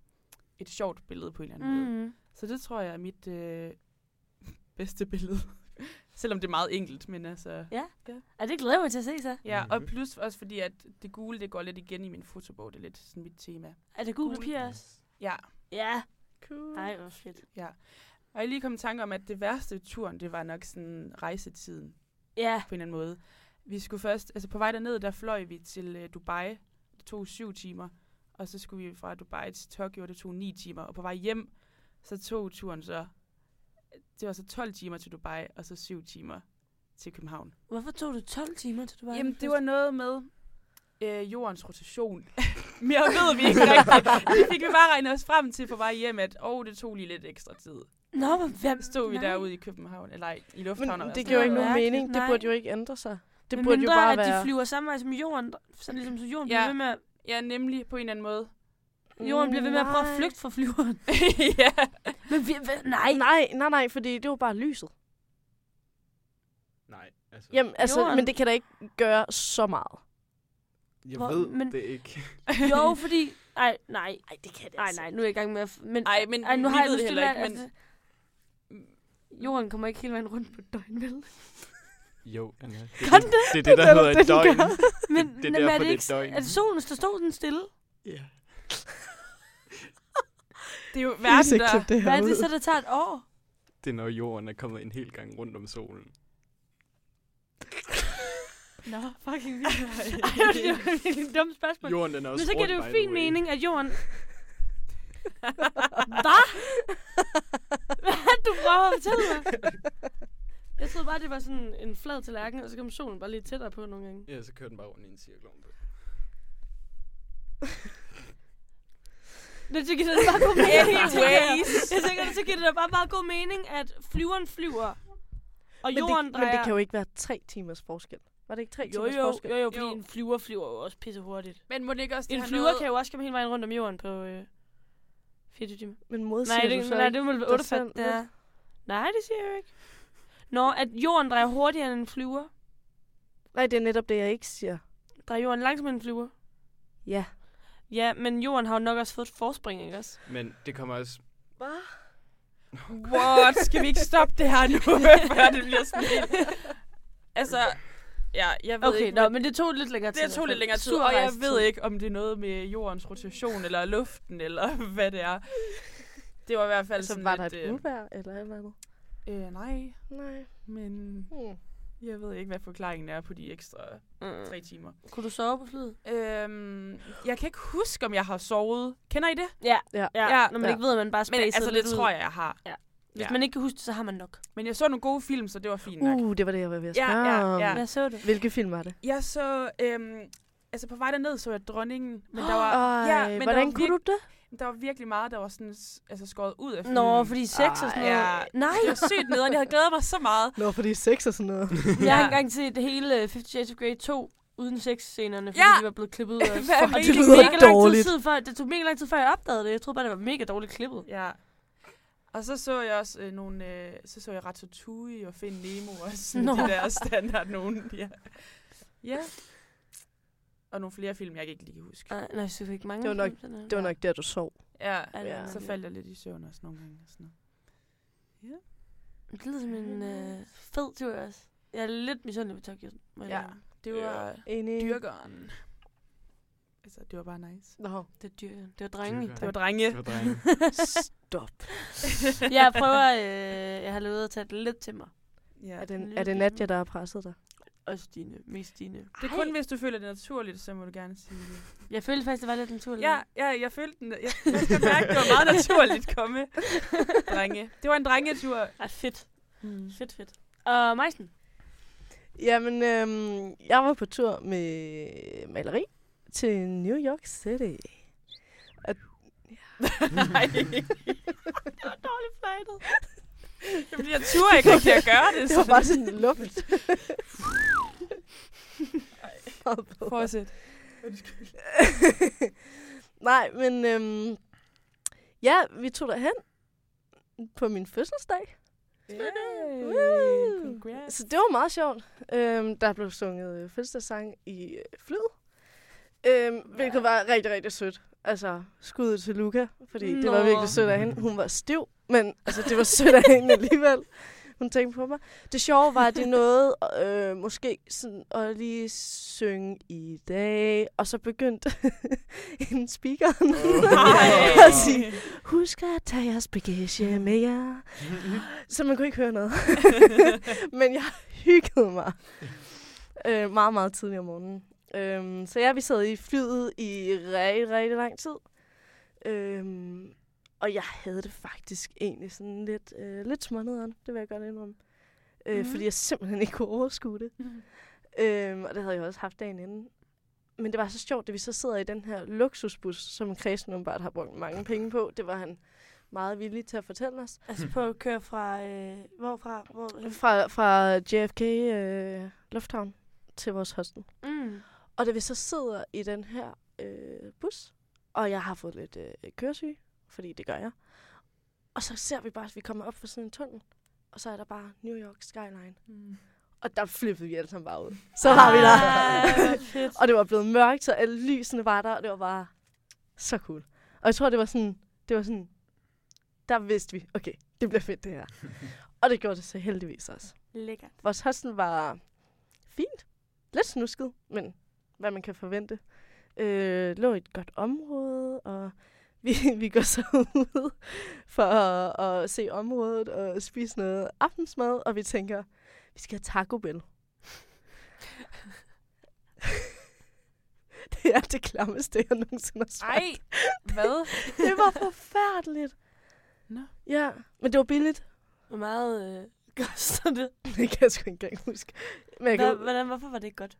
et sjovt billede på en eller anden mm. måde. Mm. Så det tror jeg er mit øh, <laughs> bedste billede. <laughs> Selvom det er meget enkelt, men altså... Ja, det glæder jeg mig til at se så. Ja, og Mhm. plus også fordi, at det gule, det går lidt igen i min fotobog. Det er lidt sådan mit tema. Er det gul Gul. papir også? Ja, Ja. Cool. Ej, hvor fedt. og jeg lige kom i tanke om, at det værste ved turen, det var nok sådan rejsetiden Ja. på en eller anden måde. Vi skulle først, altså på vej derned, der fløj vi til øh, Dubai. Det tog syv timer. Og så skulle vi fra Dubai til Tokyo, og det tog ni timer. Og på vej hjem, så tog turen så, det var så 12 timer til Dubai, og så syv timer til København. Hvorfor tog det 12 timer til du var Jamen, det var noget med øh, jordens rotation. <laughs> Mere ved vi ikke rigtigt. Det fik vi bare regnet os frem til på vej hjem, at oh, det tog lige lidt ekstra tid. Nå, men hvem stod vi nej. derude i København, eller ej, i lufthavnen. Men og det giver jo ikke nogen mening. Det nej. burde jo ikke ændre sig. Det Men burde jo mindre, bare at være... de flyver samme vej som jorden. Så ligesom så jorden Ja. bliver ved med at, Ja, nemlig på en eller anden måde. jorden bliver ved med at prøve at Nej. flygte fra flyveren. <laughs> ja. Men vi, vi, nej. Nej, nej, nej, fordi det var bare lyset. Nej, altså... Jamen, altså, Jorden. men det kan da ikke gøre så meget. jeg hvor- ved men- det ikke. <laughs> Jo, fordi... Nej, nej. Nej, det kan det Nej, nej, nu er jeg i gang med at... Men, Ej, men ej, nu vi har jeg det heller ikke, men- altså, Jorden kommer ikke hele vejen rundt på døgn, vel? Jo, Anja. Det, Kan det, det, er det, der Det er hedder det, et døgn. <laughs> Men, det er men derfor, er det det er ikke... et døgn. Er det solen, der står den stille? Ja. <laughs> Det er jo verden, der... det Hvad er det så, der tager et år? Det er, når jorden er kommet en hel gang rundt om solen. <laughs> Nå, fucking vildt. Ej, det var virkelig et dumt spørgsmål. Jorden den er Men også så giver det jo fin mening, at jorden... Hvad? Hvad er det, du prøver at fortælle mig? Jeg troede bare, det var sådan en flad tallerken, og så kom solen bare lidt tættere på nogle gange. Ja, så kører den bare rundt i en cirkel ovenpå. <laughs> Det tykker det bare god mening. <laughs> Anyways. Jeg tænker, det giver det da bare meget god mening, at flyveren flyver, og Men jorden det, drejer... men det kan jo ikke være tre timers forskel. Var det ikke tre jo, timers jo, forskel? jo, jo, fordi Jo. en flyver flyver jo også pisse hurtigt. Men må det ikke også det En har flyver noget... kan jo også komme hele vejen rundt om jorden på øh, 24 timer. Men modsiger Nej, du det, så nej, ikke? det må dig 8 selv fat. lidt? Ja. Nej, det siger jeg jo ikke. Nå, at jorden drejer hurtigere end en flyver. Nej, det er netop det, jeg ikke siger. Drejer jorden langsommere end en flyver. Ja. Ja, men jorden har jo nok også fået et forspring, ikke også? Men det kommer også... Hvad? What? Skal vi ikke stoppe det her nu, <laughs> før det bliver sådan helt... Altså, ja, jeg ved Okay, ikke... nå, hvad- men det tog lidt længere tid. det tog lidt længere tid, og jeg ved ikke, om det er noget med jordens rotation, eller luften, eller <laughs> hvad det er. Det var i hvert fald Altså, sådan var der lidt... et uvejr eller et eller andet? Øh, nej, Nej. men Hmm. jeg ved ikke, hvad forklaringen er på de ekstra Mm. tre timer. Kunne du sove på flyet? Øhm, jeg kan ikke huske, om jeg har sovet. Kender I det? Ja. Ja. ja. Ja. Når man Ja. ikke ved, at man bare Men altså, det lidt ud. tror jeg, jeg har. Hvis Ja. man ikke kan huske det, så har man nok. Men jeg så nogle gode film, så det var fint nok. Uh, det var det, jeg var ved at Ja, spørge ja, om. ja. Hvad så du? Hvilke film var det? Jeg så... Øhm, altså, på vej derned så jeg Dronningen, men der var... Ej, ja, men hvordan der var kunne du det? Der var virkelig meget, der var sådan, altså skåret ud af filmen. Nå, fordi sex og sådan noget. Ja, Nej, det var sygt nederen. Jeg havde glædet mig så meget. Nå, fordi sex og sådan noget. <laughs> jeg har Ja. engang set det hele øh, Fifty Shades of Grey 2 uden sexscenerne, fordi Ja. de var blevet klippet ud. Fuck, er det lyder mega lang tid dårligt. tid før, det tog mega lang tid før jeg opdagede det. Jeg troede bare, det var mega dårligt klippet. Ja. Og så så jeg også øh, nogle... Øh, så så jeg Ratatouille og Find Nemo og sådan Nå. de der standard nogen. Ja. ja. Og nogle flere film, jeg ikke lige kan huske. Nej, nej, så ikke mange. Det var nok- film, sådan Det var nok der, du sov. Ja, Ja, Ja. så faldt jeg lidt i søvn også nogle gange. Og sådan noget. Det lyder som en øh, fed tur også. Jeg er lidt misundelig på Tokyo. Ja. Det var Enig. dyrkeren. Altså, det var bare nice. Nå, Det dyr. Det var drenge. Dyrker. Det var drenge. Det var drenge. <laughs> stop. jeg prøver, øh, jeg har lovet at tage det lidt til mig. Ja. Er det, er det Nadja, der har presset dig? Også dine, mest dine. Det er kun, hvis du føler det naturligt, så må du gerne sige det. Jeg følte faktisk, det var lidt naturligt. Ja, ja jeg følte den. Jeg, jeg skal mærke, det var meget naturligt at komme. Drenge. Det var en drengetur. Ej, fedt. Mm. Fedt, fedt. Og Meisen? Jamen, øhm, jeg var på tur med maleri til New York City. Nej. <laughs> Det var dårligt er fordi, jeg turde ikke rigtig at gøre det. Det var bare sådan luft. Fortsæt. Nej, men øhm, ja, vi tog derhen på min fødselsdag. Yay. Congrats. Så det var meget sjovt. Øhm, der blev sunget øh, fødselsdagssang i øh, flyet. Øhm, hvilket var rigtig, rigtig sødt. Altså, skuddet til Luca, fordi det var Nå. virkelig sødt af hende. Hun var stiv, men altså, det var sødt af hende alligevel. Hun tænkte på mig. Det sjove var, at de nåede <laughs> øh, måske sådan at lige synge i dag, og så begyndte <laughs> en speaker Nej. <laughs> at sige, husk at tage jeres bagage med jer. Så man kunne ikke høre noget. Men jeg hyggede mig øh, meget, meget tidligt om morgenen. Øhm, så ja, vi sad i flyet i rigtig, rigtig lang tid. Øhm, og jeg havde det faktisk egentlig sådan lidt, øh, lidt smånederen, det vil jeg godt indrømme. Øh, Mhm. Fordi jeg simpelthen ikke kunne overskue det. Øhm, og det havde jeg også haft dagen inden. Men det var så sjovt, at vi så sidder i den her luksusbus, som Kristen åbenbart har brugt mange penge på. Det var han meget villig til at fortælle os. Altså på at køre fra... Øh, hvorfra? Hvor, Fra, fra JFK øh, Lufthavn til vores hostel. mm. Og da vi så sidder i den her øh, bus, og jeg har fået lidt øh, køresyge, fordi det gør jeg. Og så ser vi bare, at vi kommer op for sådan en tunnel, og så er der bare New York Skyline. Mm. Og der flippede vi alle sammen bare ud. Så var vi der. <laughs> Fedt. og det var blevet mørkt, så alle lysene var der, og det var bare så cool. Og jeg tror, det var sådan, det var sådan, der vidste vi, okay, det bliver fedt det her. <laughs> og det gjorde det så heldigvis også. Lækkert. Vores hostel var fint. Lidt snusket, men hvad man kan forvente. Øh, lå i et godt område, og vi, <laughs> vi går så ud for at, at se området og spise noget aftensmad, og vi tænker, vi skal have Taco Bell. <laughs> det er det klammeste, jeg nogensinde har smagt. Ej, hvad? <laughs> Det var forfærdeligt. Nå. Ja, men det var billigt. Hvor meget øh, koster det? Det kan jeg sgu ikke engang huske. Men jeg Hvad, kan, hvordan, hvorfor var det ikke godt?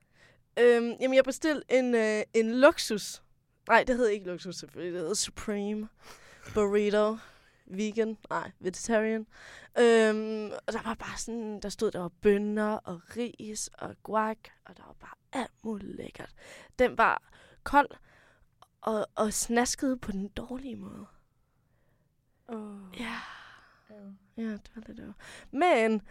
Øhm, jamen, jeg bestilte en, øh, en luksus. Nej, det hed ikke luksus selvfølgelig. Det hed Supreme Burrito. Vegan. Nej, vegetarian. Øhm, og der var bare sådan, der stod, der var bønner og ris og guac, og der var bare alt muligt lækkert. Den var kold og, og snaskede på den dårlige måde. Oh. Ja. Ja, det var lidt over. Men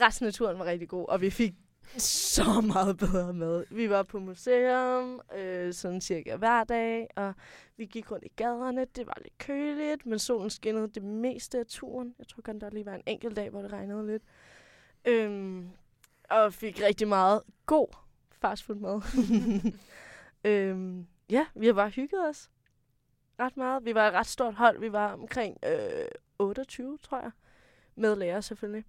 resten af turen var rigtig god, og vi fik <laughs> så meget bedre mad. Vi var på museum øh, sådan cirka hver dag, og vi gik rundt i gaderne. Det var lidt køligt, men solen skinnede det meste af turen. Jeg tror kan der lige var en enkelt dag, hvor det regnede lidt. Øhm, og fik rigtig meget god fastfood-mad. <laughs> øhm, ja, vi har bare hygget os ret meget. Vi var et ret stort hold. Vi var omkring øh, 28, tror jeg. Med lærer selvfølgelig.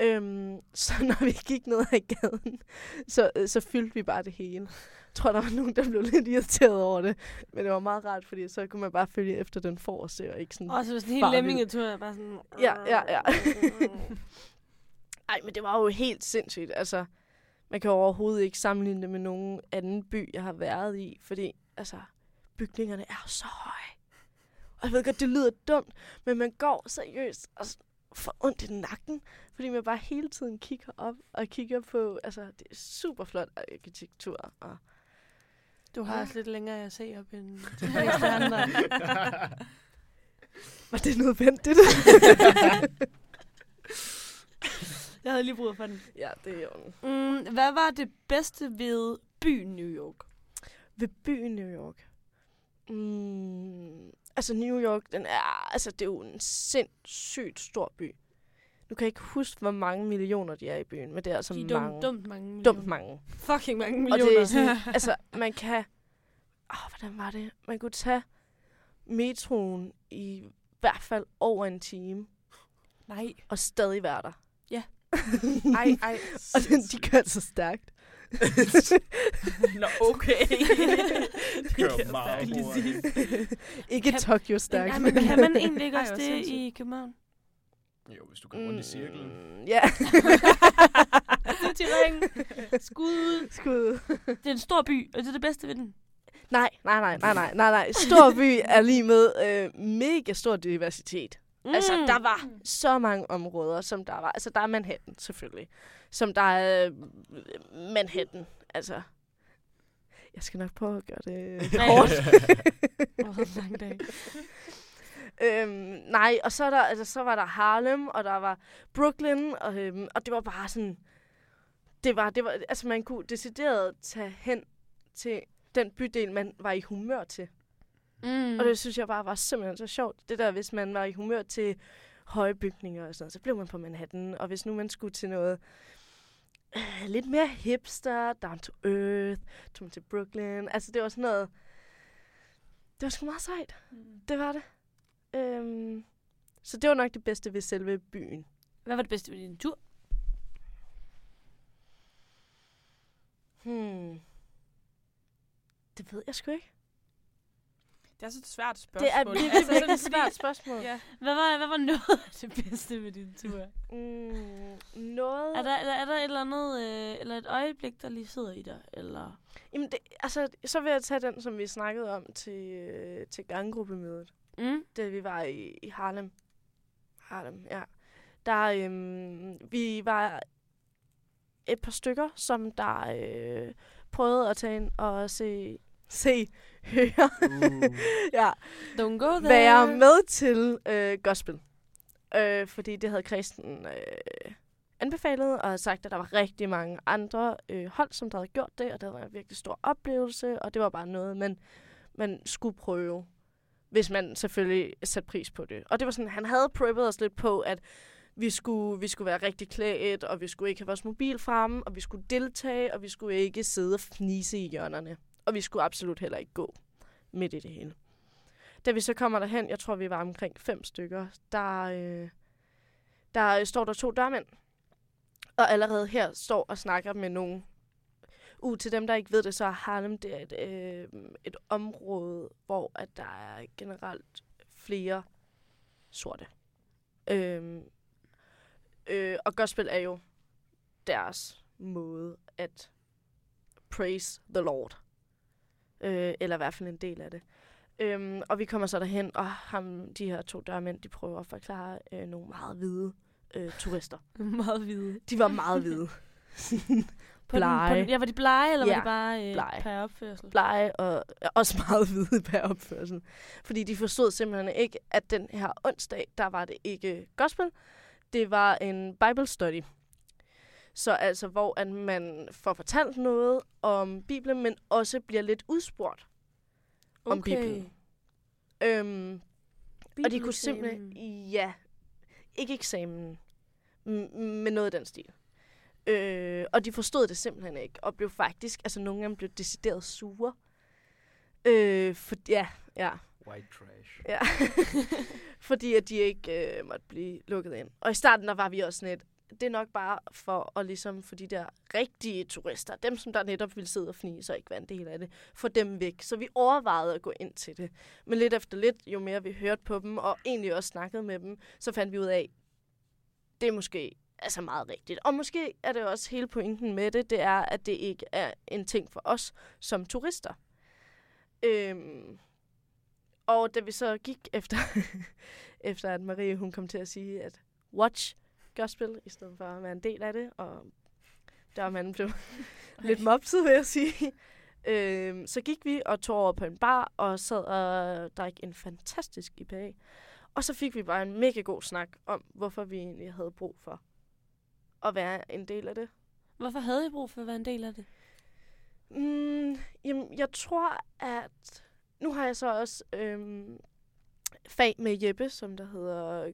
Øhm, så <laughs> når vi gik ned ad gaden, så, øh, så fyldte vi bare det hele. Jeg tror, der var nogen, der blev lidt irriteret over det. Men det var meget rart, fordi så kunne man bare følge efter den forreste, og ikke sådan... Og så sådan en helt lemmingetur, bare sådan... Ja, ja, ja. <laughs> Ej, men det var jo helt sindssygt. Altså, man kan overhovedet ikke sammenligne det med nogen anden by, jeg har været i, fordi altså, bygningerne er så høje. Og jeg ved godt, det lyder dumt, men man går seriøst og s- får ondt i nakken, fordi man bare hele tiden kigger op og kigger på, altså, det er super flot arkitektur. Og Du har også lidt længere at se op end <laughs> de fleste andre. var det nødvendigt? Jeg havde lige brug for den. ja, det er jo Mm, hvad var det bedste ved byen New York? Ved byen New York. Mm, altså New York, den er, altså det er jo en sindssygt stor by. Nu Nu kan jeg ikke huske, hvor mange millioner de er i byen, men det er altså De er mange. dumt, mange millioner. dumt mange. Fucking mange Og millioner. det er sådan, <laughs> altså, man kan... Åh, hvordan var det? Man kunne tage metroen i hvert fald over en time, Nej. og stadig være der. Ja. <laughs> Ej, ej. og de, de kører så stærkt. <laughs> Nå, okay. <laughs> kører meget ikke Kan- Tokyo stærkt. Ja, men kan man egentlig ikke også det i København? Jo, hvis du går rundt i cirklen. Mm, Ja. <laughs> til ringen. Skud ud. Skud. Det er en stor by, og det er det bedste ved den. Nej, nej, nej, nej, nej, nej, nej. Stor by er lige med øh, mega stor diversitet. Mm. Altså, der var så mange områder, som der var. Altså, der er Manhattan, selvfølgelig. Som der er øh, Manhattan. Altså, jeg skal nok prøve at gøre det <laughs> kort. <laughs> Åh, en lang dag. <laughs> øhm, nej, og så, er der, altså, så var der Harlem, og der var Brooklyn, og, øhm, og det var bare sådan... Det var, det var, altså, man kunne decideret tage hen til den bydel, man var i humør til. Mm. Og det synes jeg bare var simpelthen så sjovt. Det der, hvis man var i humør til høje bygninger og sådan noget, så blev man på Manhattan. Og hvis nu man skulle til noget øh, lidt mere hipster, down to earth, tog man til Brooklyn. Altså, det var sådan noget... Det var sgu meget sejt. Det var det. Øhm, så det var nok det bedste ved selve byen. Hvad var det bedste ved din tur? Hmm. Det ved jeg sgu ikke. Det er så et svært Det spørgsmål. er virkelig, Altså, virkelig et svært spørgsmål. Ja. Hvad var, hvad var noget af det bedste ved din tur? Mm, noget... Er der, er der, er der et eller andet, øh, eller et øjeblik, der lige sidder i dig? Eller? Jamen, det, altså, så vil jeg tage den, som vi snakkede om til, øh, til ganggruppemødet, Mm? da vi var i, i Harlem. Harlem, ja. Der, øhm, vi var et par stykker, som der øh, prøvede at tage ind og se, se høre, Uh. <laughs> ja, Don't go there. være med til øh, gospel. Øh, fordi det havde Kristen øh, anbefalet, og havde sagt, at der var rigtig mange andre øh, hold, som der havde gjort det, og det var en virkelig stor oplevelse, og det var bare noget, man, man skulle prøve, hvis man selvfølgelig satte pris på det. Og det var sådan, han havde preppet os lidt på, at vi skulle, vi skulle være rigtig klædt, og vi skulle ikke have vores mobil fremme, og vi skulle deltage, og vi skulle ikke sidde og fnise i hjørnerne. Og vi skulle absolut heller ikke gå midt i det hele. Da vi så kommer derhen, jeg tror, vi var omkring fem stykker, der, øh, der står der to dørmænd. Og allerede her står og snakker med nogen. Uh, til dem, der ikke ved det, så er Harlem det er et, øh, et område, hvor at der er generelt flere sorte. Øhm, øh, og gospel er jo deres måde at praise the Lord. Øh, eller i hvert fald en del af det. Øhm, og vi kommer så derhen, og ham, de her to dørmænd, de prøver at forklare øh, nogle meget hvide øh, turister. <laughs> Meget hvide. De var meget hvide. <laughs> På den, på Blege. den, ja, var de blege, eller Ja, var de bare øh, blege. per opførsel? blege og også meget hvide per opførsel. Fordi de forstod simpelthen ikke, at den her onsdag, der var det ikke gospel. Det var en Bible study. Så altså, hvor at man får fortalt noget om Bibelen, men også bliver lidt udspurgt om Bibelen. Øhm, og de kunne simpelthen... Ja. Ikke eksamen. Men noget af den stil. Øh, og de forstod det simpelthen ikke. Og blev faktisk... Altså, nogle af dem blev decideret sure. Øh, for, ja, ja. White trash. ja. <laughs> Fordi at de ikke øh, måtte blive lukket ind. Og i starten, der var vi også sådan lidt... Det er nok bare for at ligesom få de der rigtige turister, dem som der netop ville sidde og fnise og ikke vandt det hele af det, få dem væk. Så vi overvejede at gå ind til det. Men lidt efter lidt, jo mere vi hørte på dem, og egentlig også snakkede med dem, så fandt vi ud af, det er måske altså meget rigtigt. Og måske er det også hele pointen med det, det er, at det ikke er en ting for os som turister. Øhm, og da vi så gik efter, <laughs> efter at Marie hun kom til at sige, at watch gospel, i stedet for at være en del af det, og der man blev <laughs> lidt mopset, vil jeg sige. Øhm, så gik vi og tog over på en bar og sad og drak en fantastisk IPA. Og så fik vi bare en mega god snak om, hvorfor vi egentlig havde brug for at være en del af det. Hvorfor havde I brug for at være en del af det? Mm, jamen, jeg tror, at... Nu har jeg så også øhm, fag med Jeppe, som der hedder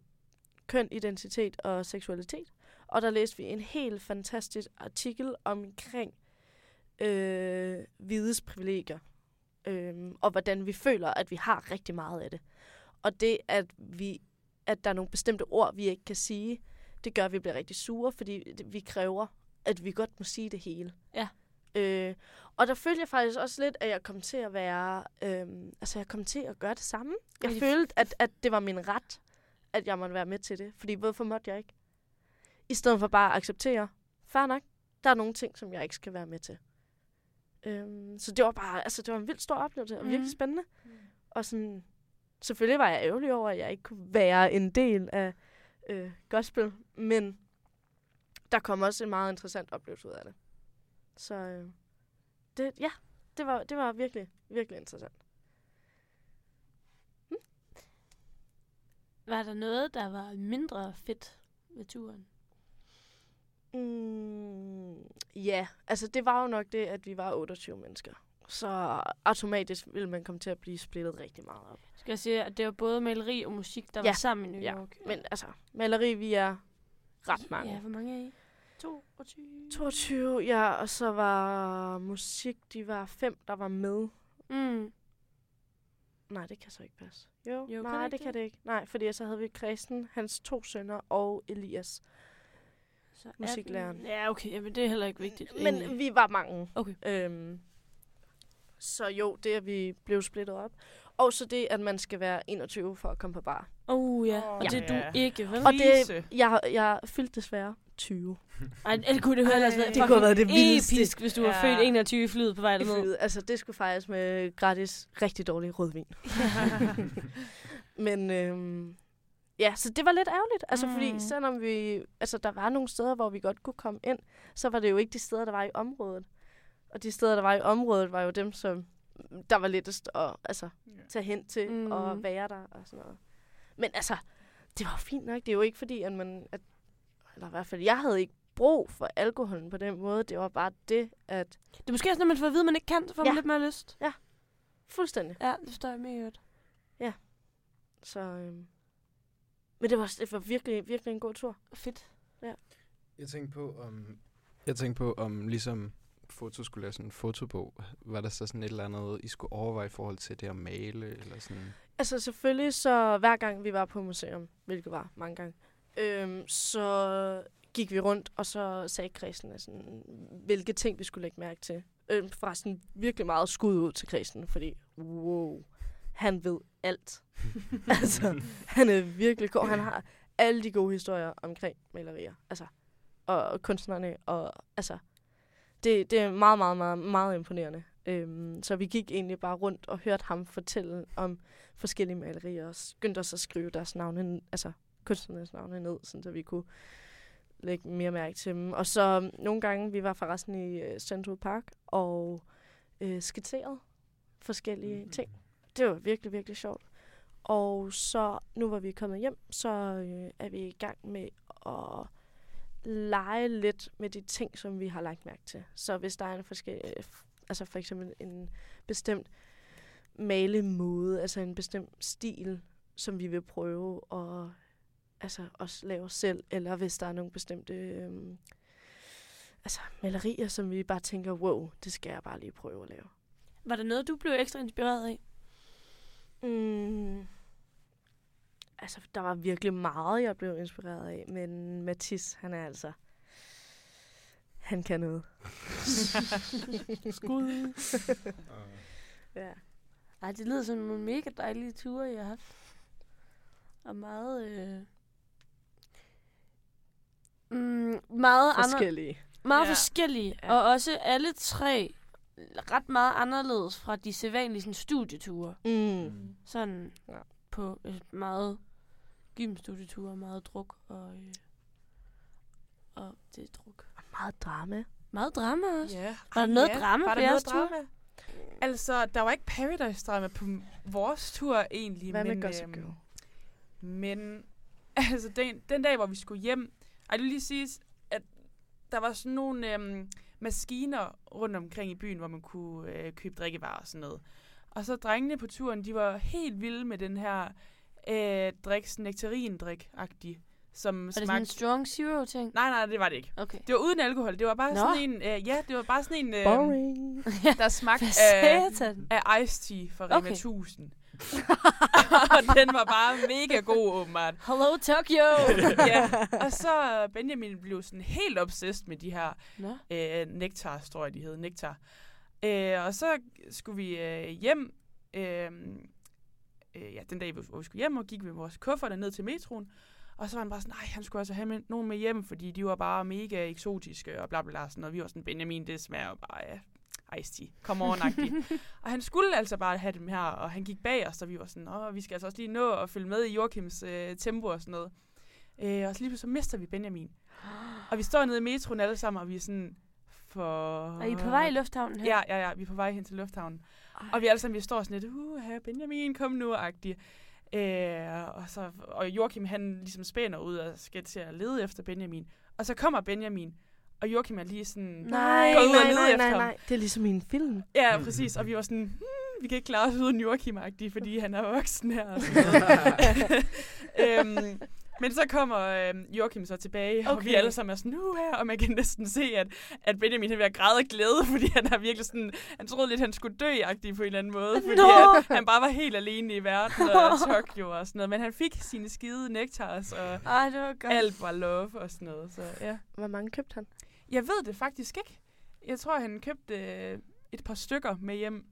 køn, identitet og seksualitet. Og der læste vi en helt fantastisk artikel omkring øh, hvides privilegier. Øh, og hvordan vi føler, at vi har rigtig meget af det. Og det, at, vi, at der er nogle bestemte ord, vi ikke kan sige, det gør, at vi bliver rigtig sure, fordi vi kræver, at vi godt må sige det hele. Ja. Øh, og der følte jeg faktisk også lidt, at jeg kom til at være... Øh, altså, jeg kom til at gøre det samme. Jeg følte, at, at det var min ret, at jeg måtte være med til det. Fordi hvorfor måtte jeg ikke? I stedet for bare at acceptere, fair nok, der er nogle ting, som jeg ikke skal være med til. Øhm, så det var bare, altså det var en vildt stor oplevelse, og virkelig Mhm. spændende. Og sådan, selvfølgelig var jeg ærgerlig over, at jeg ikke kunne være en del af øh, gospel, men der kom også en meget interessant oplevelse ud af det. Så øh, det, ja, det var, det var virkelig, virkelig interessant. Var der noget, der var mindre fedt ved turen? Mm, ja, altså det var jo nok det, at vi var 28 mennesker. Så automatisk ville man komme til at blive splittet rigtig meget op. Skal jeg sige, at det var både maleri og musik, der Ja. var sammen i New Ja, York? Men altså, maleri, vi er ret mange. Ja, hvor mange er I? 22? 22, ja, og så var musik, de var fem, der var med. Mm. Nej, det kan så ikke passe. Jo, Jo, jo kan nej, det det, kan det? ikke. Nej, fordi så havde vi Kristen, hans to sønner og Elias. Så Musiklæreren. 18. Ja, okay, men det er heller ikke vigtigt. Men egentlig. vi var mange. Okay. Øhm, så jo, det at vi blev splittet op. Og så det, at man skal være 21 for at komme på bar. Oh ja, Åh, og det er du ikke, vel? Og det, jeg, jeg fyldte desværre 20. <laughs> Ej, det kunne det høre været Det kunne have været det vildeste. episk, hvis du var Ja. født 21 i flyet på vej derned. flyet. Altså, det skulle fejres med gratis, rigtig dårlig rødvin. <laughs> Men øhm, ja, så det var lidt ærgerligt. Altså, mm. fordi Mm. selvom vi... Altså, der var nogle steder, hvor vi godt kunne komme ind, så var det jo ikke de steder, der var i området. Og de steder, der var i området, var jo dem, som der var lettest at altså, tage hen til mm. og Mm. være der og sådan noget. Men altså, det var fint nok. Det er jo ikke fordi, at man... At, eller i hvert fald, jeg havde ikke brug for alkoholen på den måde. Det var bare det, at... Det er måske også, når man får at vide, at man ikke kan, så får man Ja. lidt mere lyst. Fuldstændig. Ja, det forstår jeg mega godt. Så, øhm, men det var, det var virkelig, virkelig en god tur. Fedt. Jeg tænkte på, om, jeg tænkte på, om ligesom foto skulle lave sådan en fotobog, var der så sådan et eller andet, I skulle overveje i forhold til det at male, eller sådan? Altså selvfølgelig, så hver gang vi var på museum, hvilket var mange gange, øhm, så gik vi rundt, og så sagde kredsen, sådan, hvilke ting vi skulle lægge mærke til. Øhm, forresten virkelig meget skud ud til kredsen, fordi wow, han ved alt. <laughs> altså, han er virkelig god. Han har alle de gode historier omkring malerier. Altså, og, kunstnerne. Og, altså, det, det er meget, meget, meget, meget imponerende. Øhm, så vi gik egentlig bare rundt og hørte ham fortælle om forskellige malerier. Og begyndte også at skrive deres navne, altså kunstnernes navne ned, sådan, så vi kunne lægge mere mærke til dem. Og så um, nogle gange, vi var forresten i uh, Central Park og uh, skitserede forskellige mm. ting. Det var virkelig, virkelig sjovt. Og så, nu hvor vi er kommet hjem, så øh, er vi i gang med at lege lidt med de ting, som vi har lagt mærke til. Så hvis der er en forskellig, altså for eksempel en bestemt malemåde, altså en bestemt stil, som vi vil prøve at altså også lave selv, eller hvis der er nogle bestemte øh, altså malerier, som vi bare tænker, wow, det skal jeg bare lige prøve at lave. Var der noget, du blev ekstra inspireret af? Mm. Altså, der var virkelig meget, jeg blev inspireret af, men Mathis, han er altså... Han kan noget. <laughs> Skud. <laughs> Ja. Ej, det lyder som nogle mega dejlige ture, jeg har haft. Og meget... Øh... Mm, meget andre, Forskellige. meget Ja. ja. forskellige. Ja. Ja. Og også alle tre ret meget anderledes fra de sædvanlige sådan, studieture. Mm. Sådan Ja. ja. på øh, meget gymstudieture, meget druk og... Øh, og det er druk. Meget drama. Meget drama også. Ja. Var der noget drama var på der jeres noget drama? Altså, der var ikke Paradise-drama på vores tur egentlig. Hvad med men, Gossip øhm, Girl? Men <laughs> altså, den, den dag, hvor vi skulle hjem, ej, det vil lige sige, at der var sådan nogle øhm, maskiner rundt omkring i byen, hvor man kunne øh, købe drikkevarer og sådan noget. Og så drengene på turen, de var helt vilde med den her øh, driks nektarindrik-agtig. som Var det sådan smagte... en strong zero ting? Nej, nej, det var det ikke. Okay. Det var uden alkohol. Det var bare Nå. sådan en... Øh, ja, det var bare sådan en... Øh, Boring. der smagte <laughs> af, af Ice Tea fra Rema Okay. 1000. <laughs> og den var bare mega god, åbenbart. Hello, Tokyo! <laughs> ja. <laughs> Og så Benjamin blev sådan helt obsessed med de her Nå. øh, nektar, tror jeg, de hed. Nektar. Øh, og så skulle vi øh, hjem, øh, øh, ja, den dag, hvor vi skulle hjem, og gik med vores kufferter ned til metroen. Og så var han bare sådan, nej, han skulle altså have med, nogen med hjem, fordi de var bare mega eksotiske og bla bla bla. Sådan noget. Vi var sådan, Benjamin, det smager jo bare af tea. Come on <laughs> Og han skulle altså bare have dem her, og han gik bag os, og vi var sådan, åh, vi skal altså også lige nå at følge med i Joachims øh, tempo og sådan noget. Øh, og så lige pludselig så mister vi Benjamin. Og vi står nede i metroen alle sammen, og vi er sådan, for... Er I på vej i lufthavnen her? Ja, ja, ja, vi er på vej hen til lufthavnen. Og vi alle sammen, vi står sådan lidt, uh, her Benjamin, kom nu, agtig. Øh, og, så, og Joachim, han ligesom spænder ud og skal til at lede efter Benjamin. Og så kommer Benjamin, og Joachim er lige sådan... Nej, Gå ud og nej, lede nej, efter nej, ham. nej. Det er ligesom i en film. Ja, præcis. Og vi var sådan, hmm, vi kan ikke klare os uden joachim fordi han er voksen her. Og sådan noget. øhm, men så kommer øhm, Joachim så tilbage, okay. og vi alle sammen er sådan, nu her, og man kan næsten se, at, at Benjamin er ved at græde af glæde, fordi han er virkelig sådan, han troede lidt, han skulle dø på en eller anden måde, fordi Nå! at han bare var helt alene i verden og <laughs> Tokyo og sådan noget. Men han fik sine skide nektars, og Ej, det var godt. alt var love og sådan noget. Så ja. Hvor mange købte han? Jeg ved det faktisk ikke. Jeg tror, han købte øh, et par stykker med hjem.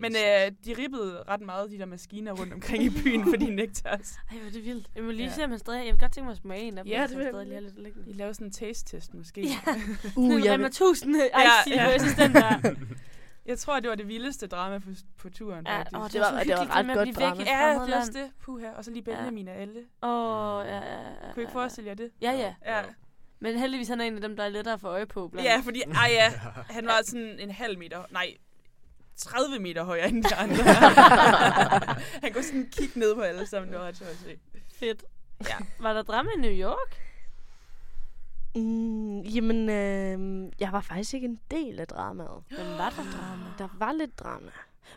Men øh, de ribbede ret meget, de der maskiner rundt omkring i byen, <laughs> for de nektars. Ej, hvor er det vildt. Jeg må lige Ja. se, om han stadig... Jeg vil godt tænke mig at smage en af dem. Ja, det vil- stadig lige lidt liggende. De lavede sådan en taste-test måske. Ja. <laughs> Uh, jeg vil, 1000 Ja, ice ja. ja. versus den der. <laughs> Jeg tror, det var det vildeste drama på, på turen, Ja, faktisk. åh, Det var- det var hyggeligt, ret med at godt væk i drama. et Ja, det er også det. Puha. Og så lige Benjamin og alle. Åh, ja, ja, ja. Kunne I ikke forestille jer det? Ja, ja. Ja, Men heldigvis han er en af dem, der er lettere at få øje på. Blandt. ja fordi ej, ja, han var sådan en halv meter, nej, 30 meter højere end de andre. <laughs> han kunne sådan kigge ned på alle sammen. Det var ret sjovt at se. Fedt. Ja. Var der drama i New York? mm, jamen, øh, jeg var faktisk ikke en del af dramaet. Men var der drama? Der var lidt drama.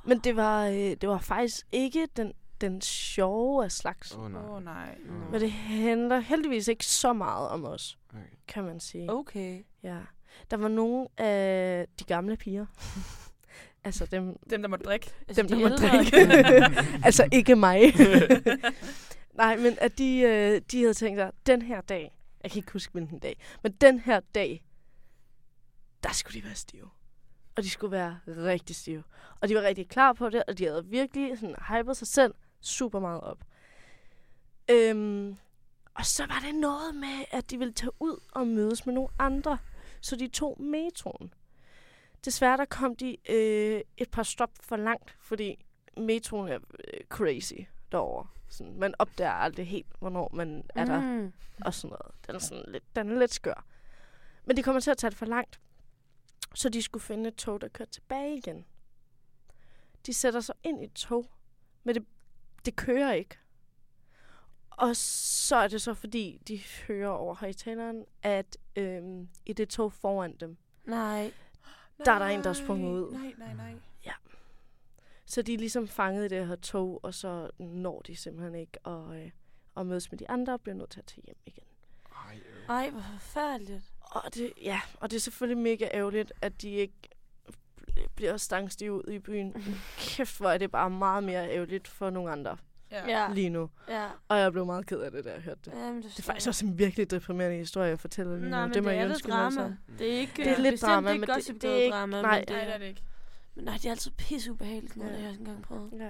Men det var, øh, det var faktisk ikke den, den sjove af slags. Åh, oh, nej. Oh, nej. Mm. Men det handler heldigvis ikke så meget om os, Okay. kan man sige. Okay. Ja. Der var nogle af de gamle piger. <laughs> altså dem, Dem, der måtte drikke. Altså, dem der de må ældre- drikke. <laughs> altså ikke mig. <laughs> Nej, men at de, øh, de havde tænkt sig, den her dag, jeg kan ikke huske hvilken dag, men den her dag, der skulle de være stive. Og de skulle være rigtig stive. Og de var rigtig klar på det, og de havde virkelig sådan hypet sig selv super meget op. Øhm, og så var det noget med, at de ville tage ud og mødes med nogle andre. Så de tog metroen. Desværre der kom de øh, et par stop for langt, fordi metroen er øh, crazy derovre. Sådan, man opdager aldrig helt, hvornår man er der Mm. og sådan noget. Den er, sådan lidt, den er lidt skør. Men de kommer til at tage det for langt. Så de skulle finde et tog, der kører tilbage igen. De sætter sig ind i et tog, men det, det kører ikke. Og så er det så, fordi de hører over højtaleren, at øhm, i det tog foran dem, Nej. Der er der en, der er sprunget ud. Nej, nej, nej. Så de er ligesom fanget i det her tog, og så når de simpelthen ikke at, øh, at mødes med de andre, og bliver nødt til at tage hjem igen. Ej, øv. Ej, hvor forfærdeligt. Og det, ja, og det er selvfølgelig mega ærgerligt, at de ikke bl- bliver stangstige ud i byen. Kæft, hvor er det bare meget mere ærgerligt for nogle andre Ja. Ja. lige nu. Ja. Og jeg blev meget ked af det, da jeg hørte det. Jamen, Det er faktisk også en virkelig deprimerende historie, jeg fortæller lige Nej, nu. men det det jeg er det alle drama. Det er ikke Det er lidt bestemt drama, ikke men det- det er ikke- drama, nej. men det, Nej, det er det ikke. men nej, det er altid pisse ubehageligt, når Ja. jeg har ikke engang prøvet. Ja.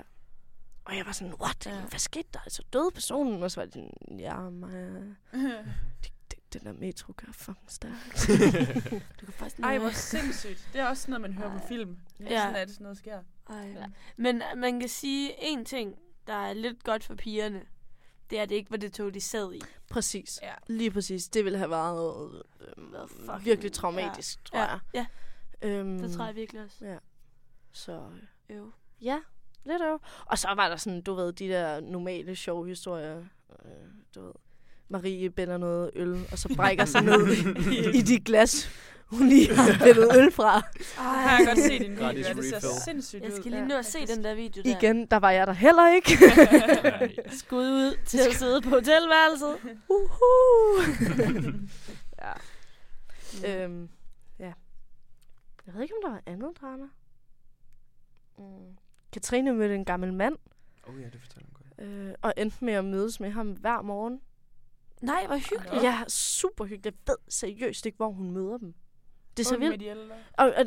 Og jeg var sådan, what? Ja. Ja. Hvad skete der? Altså, døde personen? Og så var det sådan, ja, Maja, <laughs> det, det, den der metro kører fucking stærkt. <laughs> Du kan faktisk Ej, hvor sindssygt. Det er også sådan noget, man hører på Ej. film. Ja. Ja. Sådan er det, sådan noget sker. Ej. Ja. Men øh, man kan sige en ting, der er lidt godt for pigerne. Det er, det ikke var det tog, de sad i. præcis. Ja. Lige præcis. Det ville have været øh, virkelig traumatisk, tror ja. jeg. Ja, Øhm, det tror jeg virkelig også. Så øh, Jo. ja, lidt øv. Og så var der sådan, du ved, de der normale sjove historier. Øh, du ved, Marie bænder noget øl, og så brækker sig <laughs> ned i de glas, hun lige har bændet øl fra. Ej, jeg kan godt se din video. Det ser refill. sindssygt Jeg ud. skal lige nå at se den der video der. Igen, der var jeg der heller ikke. <laughs> Skud ud til at sidde på hotelværelset. Uhu. <laughs> ja. Øhm, ja. Jeg ved ikke, om der var andet drama. Mm. Katrine mødte en gammel mand, Oh ja, det fortæller hun godt. øh, og endte med at mødes med ham hver morgen. Nej, hvor hyggeligt. Ja, super hyggeligt. Jeg ved seriøst ikke, hvor hun møder dem. Det er så Ung med vildt. de ældre. Og, og,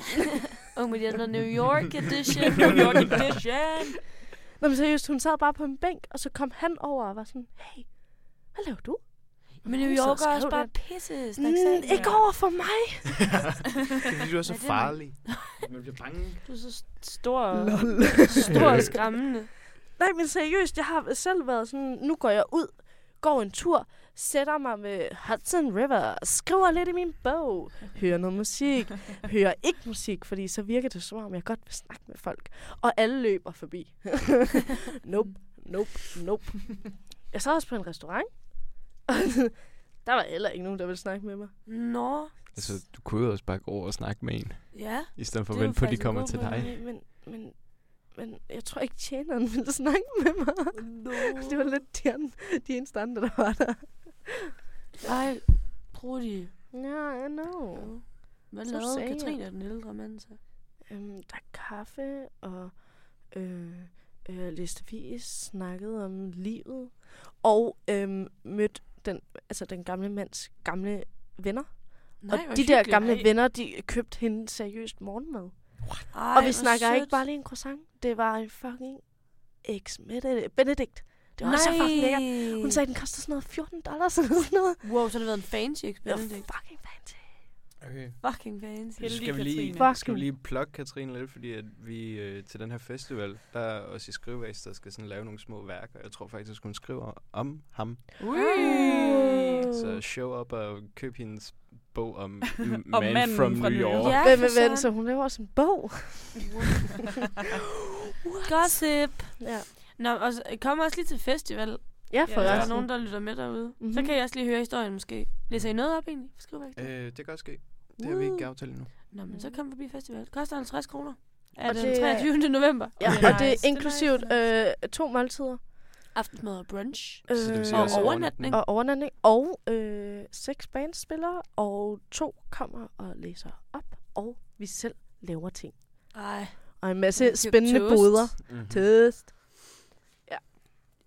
<laughs> Ung med New <laughs> York edition. New York edition. Nå, men seriøst, hun sad bare på en bænk, og så kom han over og var sådan, hey, hvad laver du? Men New York er også bare det. pisse Mm, ikke over for mig. <laughs> det er fordi, du er så Ja, det er- farlig. Man bliver bange. Du er så st- stor, stor og skræmmende. Nej, men seriøst, jeg har selv været sådan, nu går jeg ud, går en tur, sætter mig med Hudson River, skriver lidt i min bog, hører noget musik, hører ikke musik, fordi så virker det som om, jeg godt vil snakke med folk. Og alle løber forbi. <laughs> nope, nope, nope. Jeg sad også på en restaurant, og <laughs> der var heller ikke nogen, der ville snakke med mig. Nå, Altså, du kunne jo også bare gå over og snakke med en, ja. i stedet for at vente på, at de kommer til dig. Men, men, men jeg tror ikke, tjeneren ville snakke med mig. No. <laughs> Det var lidt de, de eneste andre, der var der. Ej, Brudi. Ja, I know. Hvad Så lavede sagde jeg. Katrine, den ældre mand, så? Øhm, der er kaffe, og øh, øh, læste vis, snakkede om livet, og øhm, mødte den, altså den gamle mands gamle venner. Nej, og de der gamle Ej. venner, de købte hende seriøst morgenmad. Ej, og vi snakker ikke sødt. bare lige en croissant. Det var en fucking ex Benedict. Det var så fucking lækkert. Hun sagde, at den koster sådan noget 14 dollars eller sådan noget. Wow, så har det været en fancy Det var experience. fucking fancy. Okay. Fucking fancy. Skal vi, lige, Katrine. skal vi lige plukke Katrine lidt, fordi at vi øh, til den her festival, der er også i skrivevæs, der skal sådan lave nogle små værker. Jeg tror faktisk, hun skriver om ham. Ui. Så show up og køb hendes bog om, <laughs> Man manden from fra New York. Ja, Hvem er ven, så hun laver også en bog. <laughs> Gossip. Ja, Nå, og så kommer også lige til festival. ja for Ja, der er resten. nogen, der lytter med derude. Mm-hmm. Så Mhm. kan jeg også lige høre historien måske. Læser I noget op egentlig? Skriv væk. Øh, det kan også ske. Det har vi ikke aftalt endnu. Nå, men så kom forbi festival. Det koster 50 kroner. Er Og den det er- 23. november. Ja, og det er inklusivt øh, to måltider. Aftensmad og brunch. Øh, Så det vil sige og også overnatning. og overnatning. Og øh, seks bandspillere, og to kommer og læser op, og vi selv laver ting. Ej. Og en masse spændende toast. boder. Mm-hmm. Tøst.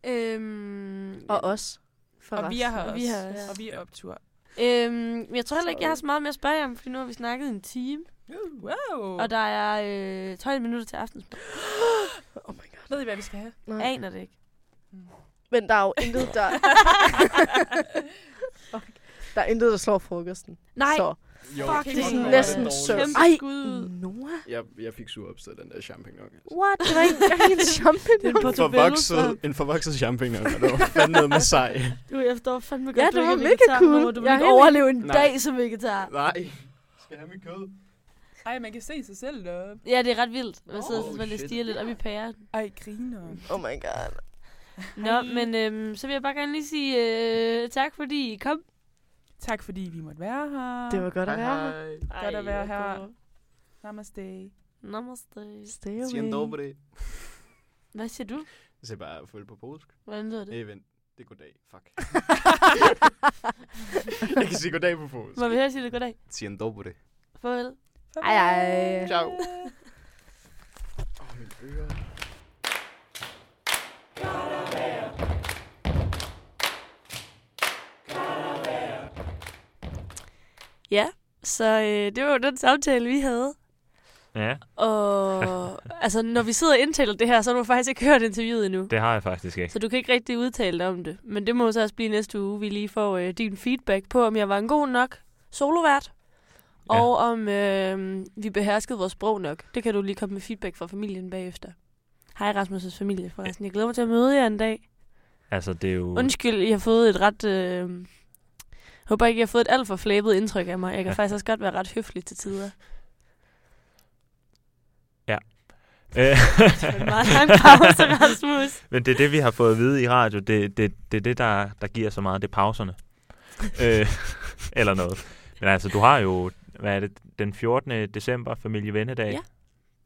Øhm, Og os. For Og vi er her Og også. vi er her også. Og vi er optur. Øhm, jeg tror heller ikke, jeg har så meget mere at spørge jer om, fordi nu har vi snakket en time. Wow. Og der er øh, 12 minutter til aftensmad. <gasps> Oh my god. Ved I, hvad vi skal have? Nej. Aner det ikke. Men der er jo intet, der... <laughs> <laughs> Der er intet, der slår frokosten. Nej, Så. Jo, Fuck, det er sådan næsten så- Ej. Noah? Jeg, jeg fik sur opstået den der champignon. Altså. What? Det var ikke engang en <laughs> champignon. Er En forvokset, en forvokset champignon, og det var fandme noget <laughs> med sej. Du, jeg forstår fandme godt, Ja, det var mega cool. Du vil Jeg er ikke overleve en Nej. dag som vegetar. Nej. Skal jeg have mit kød? Ej, man kan se sig selv deroppe. Ja, det er ret vildt. Man sidder Oh, lidt shit. stiger lidt op i pæren. Ej, griner. Oh my god. Nå, men øhm, så vil jeg bare gerne lige sige øh, tak, fordi I kom. Tak fordi vi måtte være her. Det var godt at være her. Godt at være her. Namaste. Namaste. Stay away. Sien dobre. Hvad siger du? Jeg siger bare følge på polsk. Hvordan lyder det? Nej, vent. Det er goddag. Fuck. <laughs> jeg kan sige goddag på polsk. Må vi høre sige det goddag? Sien dobre. Farvel. Ej, ej. Ciao. <laughs> Åh, oh, mine ører. Ja, så øh, det var jo den samtale, vi havde. Ja, Og <laughs> altså, når vi sidder og indtaler det her, så har du faktisk ikke hørt interviewet endnu. det har jeg faktisk ikke. Så du kan ikke rigtig udtale dig om det. Men det må så også blive næste uge, vi lige får øh, din feedback på, om jeg var en god nok solovært. Ja. Og om øh, vi beherskede vores sprog nok. Det kan du lige komme med feedback fra familien bagefter. Hej Rasmus' familie forresten. Jeg glæder mig til at møde jer en dag. Altså, det er jo... Undskyld, I har fået et ret... Øh, jeg håber ikke, I har fået et alt for flabet indtryk af mig. Jeg kan Ja. <laughs> faktisk også godt være ret høflig til tider. Øh, <laughs> Det var en meget lang pause, <laughs> Rasmus. Men det er det, vi har fået at vide i radio. Det, det, det er det, der, der giver så meget. Det er pauserne. øh, eller noget. Men altså, du har jo, hvad er det, den 14. december, familievennedag. Ja.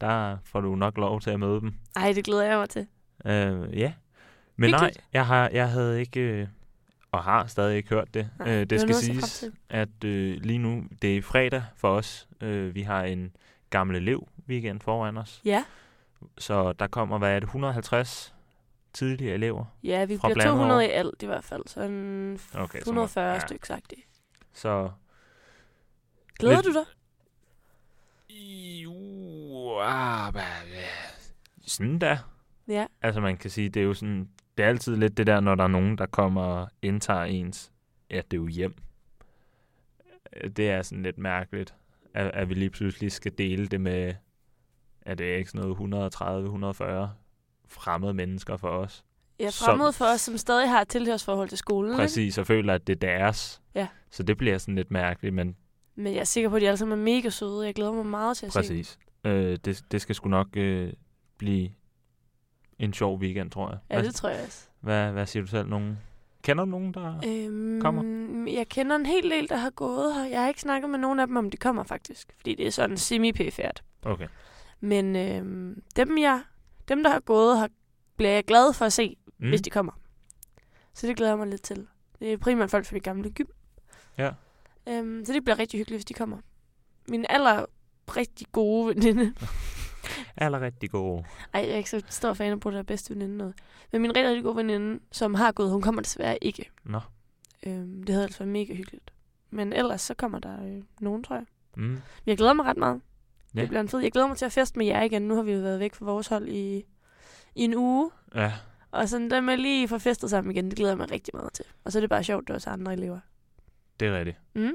Der får du nok lov til at møde dem. Ej, det glæder jeg mig til. Øh, ja. Men nej, Hyggeligt. jeg, har, jeg havde ikke, øh, og har stadig ikke hørt det. Nej, øh, det skal siges, at øh, lige nu, det er fredag for os. Øh, vi har en gammel elev weekend foran os. Ja, Så der kommer, hvad er det, 150 tidligere elever. ja vi bliver blandet 200 i år. alt i hvert fald. Så en Okay, så må- 140 ja. stykker sagt det. Så Glæder Lidt- du dig? Ah, sådan der. Ja. Altså man kan sige, det er jo sådan, det er altid lidt det der, når der er nogen, der kommer og indtager ens, ja, det er jo hjem. Øh, Det er sådan lidt mærkeligt, at, at vi lige pludselig skal dele det med, at det er ikke sådan noget 130-140 fremmede mennesker for os. Ja, Som- fremmed for os, som stadig har et tilhørsforhold til skolen. Ikke? Præcis, og føler, at det er deres. Ja. Så det bliver sådan lidt mærkeligt, men Men jeg er sikker på, at de alle sammen er mega søde. Jeg glæder mig meget til at se dem. præcis. Øh, det, det skal sgu nok øh, blive en sjov weekend, tror jeg. Ja, Hvad- det tror jeg også. Hvad, hvad siger du selv? Nogen? Kender du nogen, der... Øhm, Kommer. Jeg kender en hel del, der har gået her. Jeg har ikke snakket med nogen af dem, om de kommer faktisk. Fordi det er sådan semi-pæfærd. Okay. Men øhm, dem, jeg, dem, der har gået her, bliver jeg glad for at se, mm. hvis de kommer. Så det glæder jeg mig lidt til. Det er primært folk fra mit gamle gym. Ja. Øhm, så det bliver rigtig hyggeligt, hvis de kommer. Min aller rigtig gode veninde. <laughs> Aller rigtig gode. Ej, jeg er ikke så stor fan af det bedste veninde noget. Men min rigtig, rigtig gode veninde, som har gået, hun kommer desværre ikke. Nå. Øhm, det havde altså været mega hyggeligt. Men ellers så kommer der øh, nogen, tror jeg. Mm. Men jeg glæder mig ret meget. Ja. Det bliver en fed. Jeg glæder mig til at feste med jer igen. Nu har vi jo været væk fra vores hold i, i en uge. Ja, Og sådan der med lige få festet sammen igen, det glæder jeg mig rigtig meget til. Og så er det bare sjovt, at der også andre elever. det er rigtigt. Mm.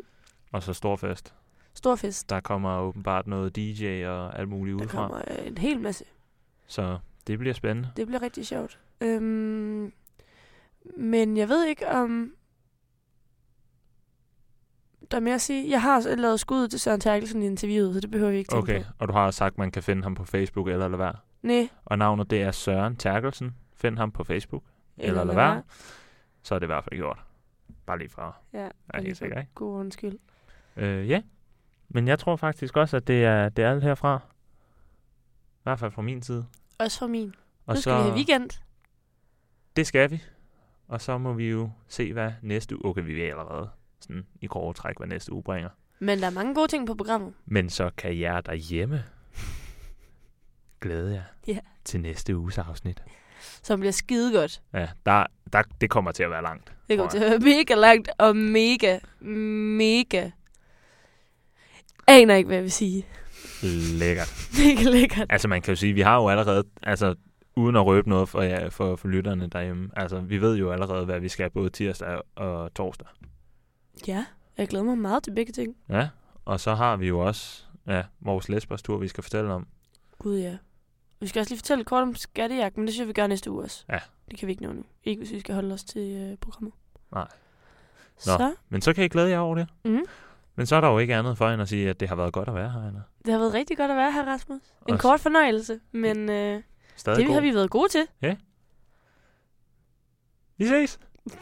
Og så stor fest. Stor fest. Der kommer åbenbart noget DJ og alt muligt Der udefra. kommer øh, en hel masse. Så det bliver spændende. Det bliver rigtig sjovt. Øhm, men jeg ved ikke om... Der er mere at sige. Jeg har også lavet skud til Søren Terkelsen i interviewet, så det behøver vi ikke tænke Okay, på. og du har sagt, at man kan finde ham på Facebook eller lade være. Nej, Og navnet det er Søren Terkelsen. Find ham på Facebook. Eller lad være. Så er det i hvert fald gjort. Bare lige fra. Ja, Jeg er helt sikker, ikke? God undskyld. Øh, ja. Men jeg tror faktisk også, at det er, det er alt herfra. I hvert fald fra min side. Også for min. Og nu skal vi have weekend. Det skal vi. Og så må vi jo se, hvad næste uge... Okay, vi ved allerede sådan i grove træk, hvad næste uge bringer. Men der er mange gode ting på programmet. Men så kan jer derhjemme glæde jer Ja. til næste uges afsnit. Som bliver skide godt. Ja, der, der, det kommer til at være langt. Det kommer til at være mega langt og mega, mega... Aner ikke, hvad jeg vil sige. Lækkert. <laughs> Mega lækkert. Altså man kan jo sige, vi har jo allerede, altså uden at røbe noget for, ja, for, for lytterne derhjemme, altså vi ved jo allerede, hvad vi skal både tirsdag og torsdag. Ja, jeg glæder mig meget til begge ting. Ja, og så har vi jo også ja, vores Lesbos-tur, vi skal fortælle om. Gud ja. Vi skal også lige fortælle kort om skattejagt, men det synes jeg, vi gør næste uge også. Ja. Det kan vi ikke nå nu. Ikke hvis vi skal holde os til øh, programmet. Nej. Nå. Så, Men så kan I glæde jer over det. mm, Men så er der jo ikke andet for end at sige, at det har været godt at være her, Anna. det har været rigtig godt at være her, Rasmus. En Også- kort fornøjelse, men øh, Stadig det god. har vi været gode til. Vi ses! <laughs>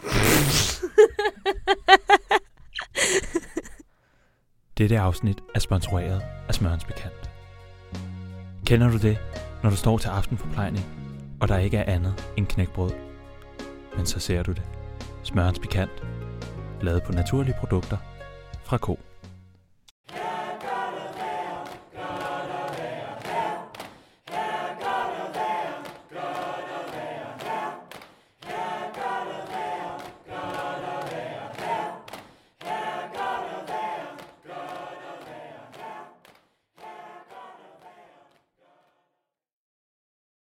Dette afsnit er sponsoreret af Smørens Bekendt. Kender du det, når du står til aftenforplejning, og der ikke er andet end knækbrød? Men så ser du det. Smørens Bekendt. Lavet på naturlige produkter fra Ko.